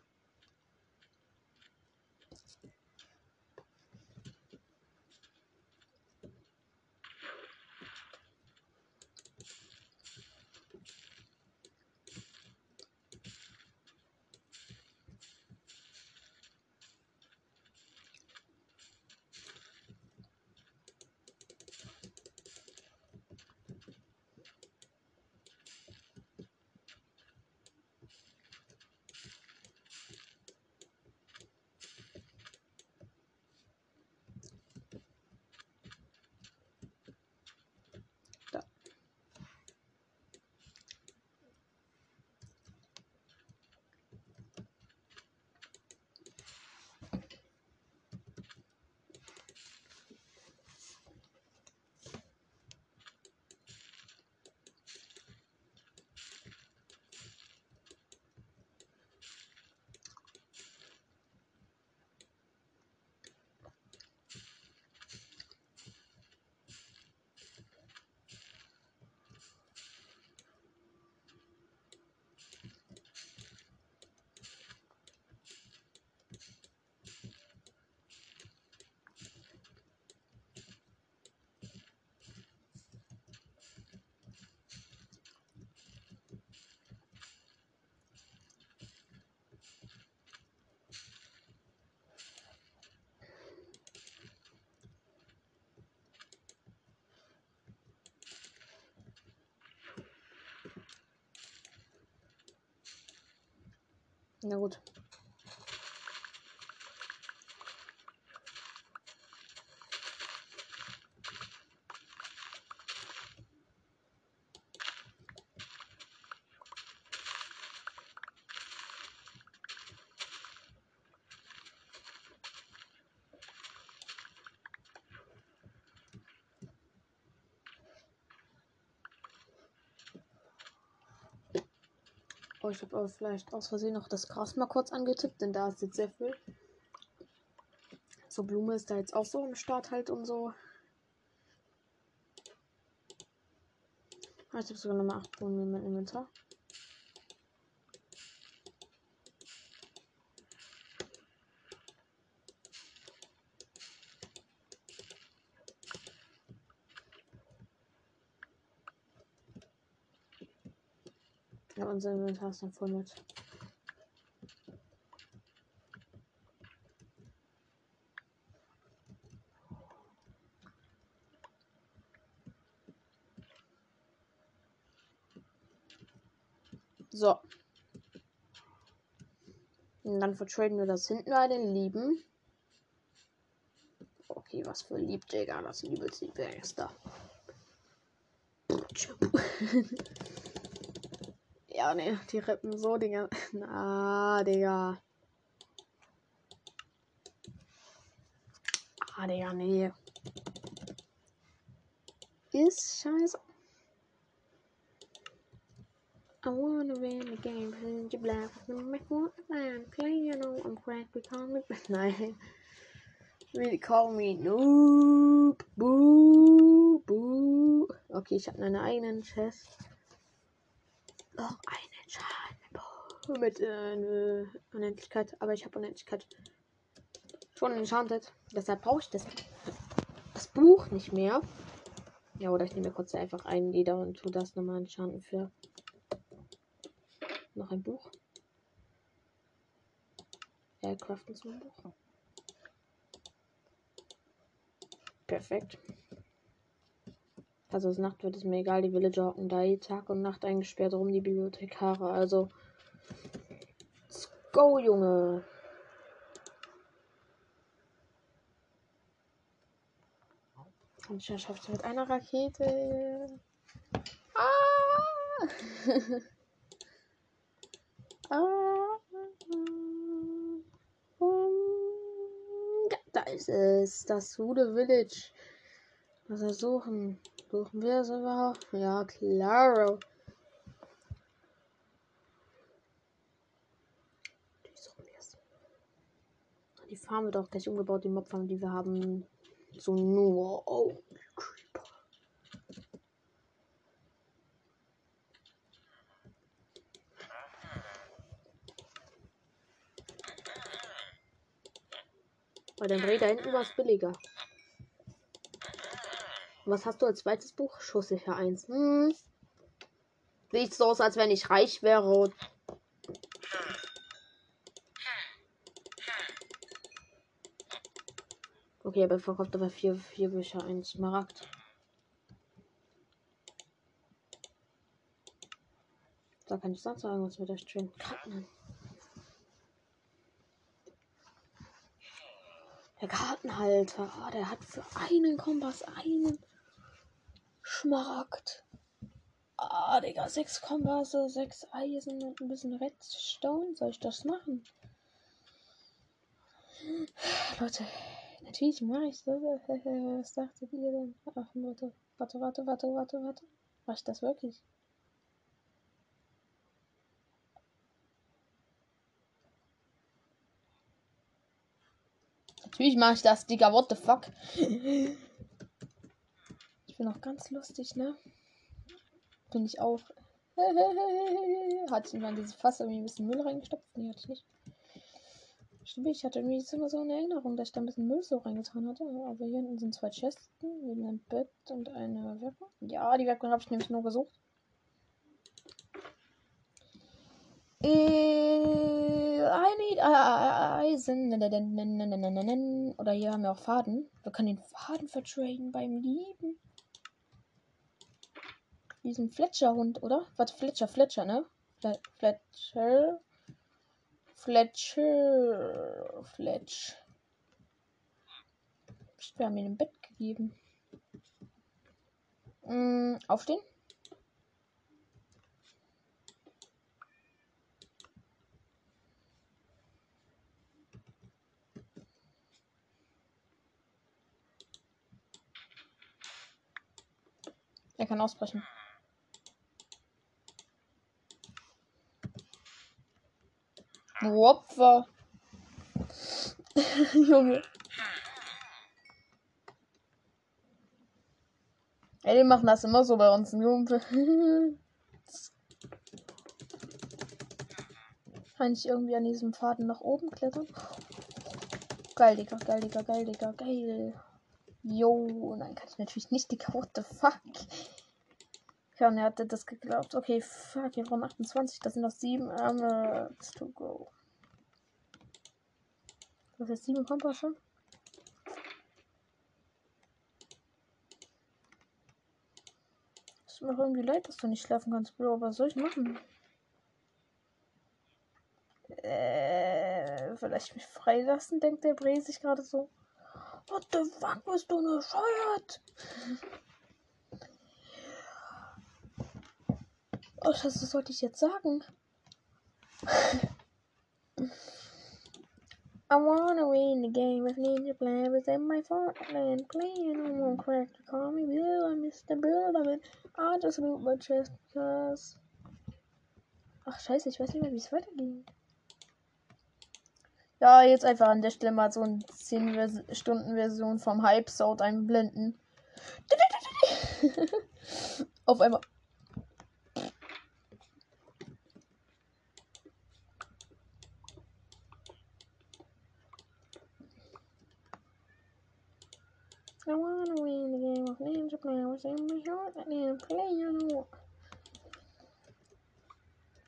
Na ich habe aber vielleicht aus Versehen noch das Gras mal kurz angetippt, denn da ist jetzt sehr viel. So, Blume ist da jetzt auch so im Start halt und so. Ah, ich habe sogar nochmal 8 Blumen in meinem Inventar. Ja, unser Inventar ist dann voll mit. So. Und dann vertraden wir das hinten bei den Lieben. Okay, was für lieb, Digga. Das liebes die Gangster. Ja, ne, die rippen so, Digga. Na, Digga. Ah, Digga, nee. Ist scheiße. I wanna win the game, and you black with me, man play, you know, I'm cracked, we call me, nein. Really call me noob, boo, boo. Okay, ich habe eine eigenen Chest noch einen Schaden mit äh, Unendlichkeit. Aber ich habe Unendlichkeit schon enchanted. Deshalb brauche ich das, das Buch nicht mehr. Ja, oder ich nehme kurz einfach einen Leder und tue das nochmal enchanten für noch ein Buch. Ja, craften zum Buch. Perfekt. Also es Nacht wird es mir egal, die Villager hocken da Tag und Nacht eingesperrt rum, die Bibliothekare. Also. Let's go, Junge. Und ich schafft es mit einer Rakete. Ah! ah! Da ist es. Das Hude Village. Also suchen. Suchen wir es überhaupt? Ja, klaro. Die Farm wird auch gleich umgebaut, die Mobfarm, die wir haben. So nur. Oh, Creeper. Bei dem Räder hinten war es billiger. Was hast du als zweites Buch? Schusssicher 1. Hm. Sieht so aus, als wenn ich reich wäre. Okay, aber verkauft aber vier, vier Bücher, ein Smaragd. Da kann ich sonst sagen, was mit der schönen Karten. Der Kartenhalter, oh, der hat für einen Kompass einen Schmaragd. Ah, Digga, sechs Kompasse, sechs Eisen und ein bisschen Redstone. Soll ich das machen? Leute, natürlich mache ich das. Was dachtet ihr denn? Ach, warte, warte, warte, warte, warte, warte. Mach ich das wirklich? Natürlich mache ich das, Digga. What the fuck? Bin auch ganz lustig, ne? Bin ich auch. hatte ich mal diese Fass irgendwie ein bisschen Müll reingestopft? Nee, hatte ich nicht. Stimmt, ich hatte irgendwie immer so eine Erinnerung, dass ich da ein bisschen Müll so reingetan hatte. Aber hier hinten sind zwei Chesten, neben einem Bett und eine Werkbank. Ja, die Werkbank habe ich nämlich nur gesucht. Eisen. Oder hier haben wir auch Faden. Wir können den Faden vertraden beim Lieben. Diesen Fletcher-Hund, oder? Warte, Fletcher, Fletcher, ne? Fletcher. Fletcher. Fletch. Wir haben ihn im Bett gegeben. Mm, aufstehen. Er kann ausbrechen. Opfer. Junge. Ey, die machen das immer so bei uns, Junge. Kann ich irgendwie an diesem Faden nach oben klettern? Geil, Digga, geil, Digga, geil, Digga, geil. Jo, nein, kann ich natürlich nicht, Digga. What the fuck? Ja, und er hatte das geglaubt. Okay, fuck, wir brauchen 28. Das sind noch sieben Arme to go. Das ist sieben Kompasse. Es tut mir irgendwie leid, dass du nicht schlafen kannst, Bro. Was soll ich machen? Äh, vielleicht mich freilassen, denkt der Bre sich gerade so. What the fuck, bist du nur scheuert? Oh, das sollte ich jetzt sagen. I wanna win the game with Ninja Players in my Fortnite. Playing on one character. Call me Bill, I'm Mr. Bill of it. I just loot my chest because. Ach, scheiße, ich weiß nicht mehr, wie es weitergeht. Ja, jetzt einfach an der Stelle mal so eine 10 Stunden Version vom Hype Sound einblenden. Auf einmal. I wanna win the game of Ninja Players in my heart and player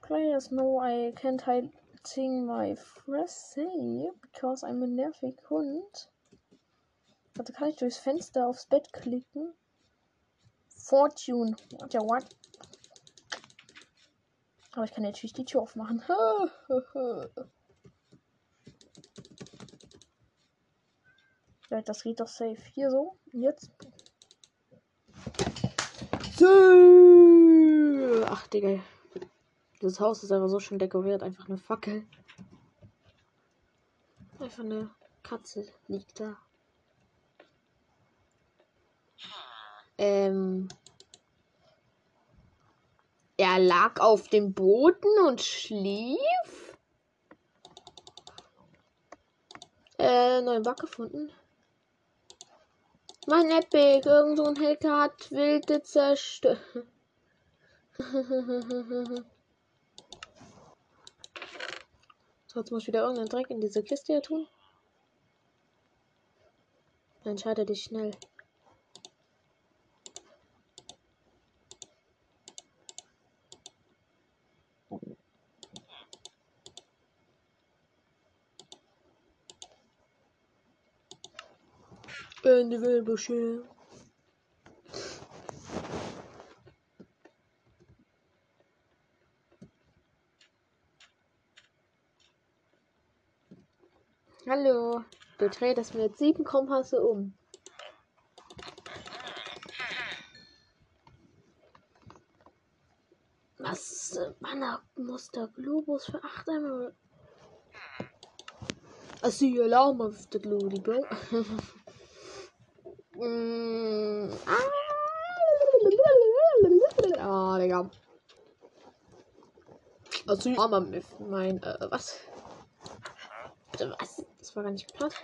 Players know I can't hide my say because I'm a nervig Hund. Also kann ich durchs Fenster aufs Bett klicken. Fortune. What, what? Aber ich kann natürlich die Tür aufmachen. Ja, das geht doch safe. Hier so. Jetzt. Ach, Digga. Das Haus ist aber so schön dekoriert. Einfach eine Fackel. Einfach eine Katze liegt da. Ähm. Er lag auf dem Boden und schlief. Äh, neuen Bug gefunden. Mein Epic, irgend so ein Hacker hat wilde zerstört. so, jetzt muss ich wieder irgendeinen Dreck in diese Kiste hier tun. Entscheide dich schnell. In die Wildbüsche. Hallo, du drehst mir jetzt sieben Kompasse um. Was? Wann muss der Globus für 8 Emerald? Also, you alarm of the glory, bro. Mm, Digga. Also, Armer mit mein, äh, was? Bitte, was? Das war gar nicht geplant.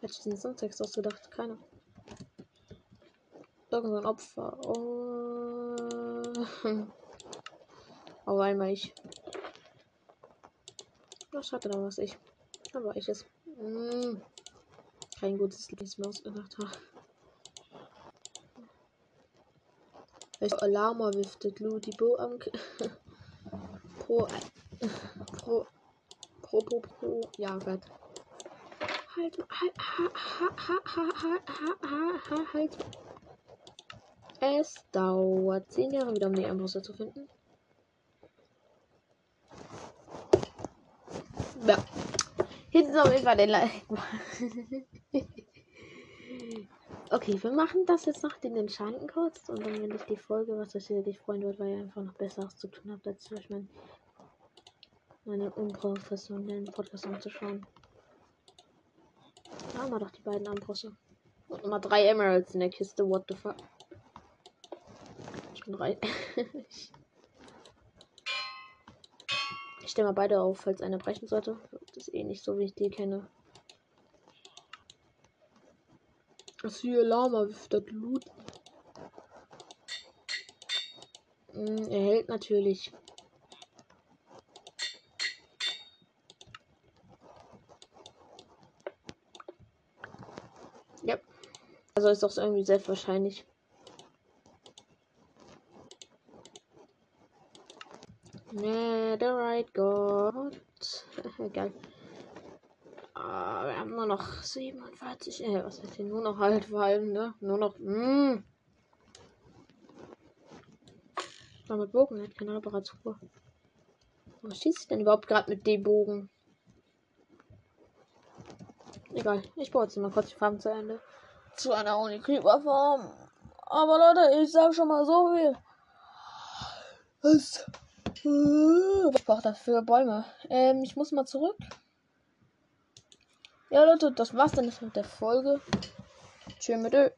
Hätte ich diesen Songtext ausgedacht? Keiner. Irgend Opfer. Oh. Aber einmal ich. Was hatte da was ich? Aber ich es. Mm. Kein gutes Lied, mir ausgedacht habe. Welch Alarma wiftet Ludi Bo am Pro Pro Pro Pro Pro Ja Gott. Halt halt halt halt halt Es dauert zehn Jahre wieder um die Armbrüste zu finden. Ja. Ist auf jeden Fall den Like. okay, wir machen das jetzt nach den Enchanten kurz und dann wenn ich die Folge, was das hier dich freuen wird, weil ihr einfach noch Besseres zu tun habt, als euch mein, meine unprofessionellen Podcast anzuschauen. Da haben wir doch die beiden Armbrüste. Und nochmal drei Emeralds in der Kiste, what the fuck. Schon drei. Ich stelle mal beide auf, falls einer brechen sollte. Das ist eh nicht so, wie ich die kenne. Das hier Lama das Loot. Hm, er hält natürlich. Ja. Also ist doch irgendwie selbstwahrscheinlich. Netherite God. Geil. Ah, wir haben nur noch 47. Äh, was heißt hier? Nur noch halt vor allem, ne? Nur noch. Mh. Hm. War mit Bogen, hat keine Reparatur. Was schießt denn überhaupt gerade mit dem Bogen? Egal, ich baue jetzt mal kurz die Farm zu Ende. Zu einer Uni Creeper Farm. Aber Leute, ich sag schon mal so viel. Was was braucht das für Bäume? Ähm, ich muss mal zurück. Ja, Leute, das war's dann mit der Folge. Tschüss mit Ö.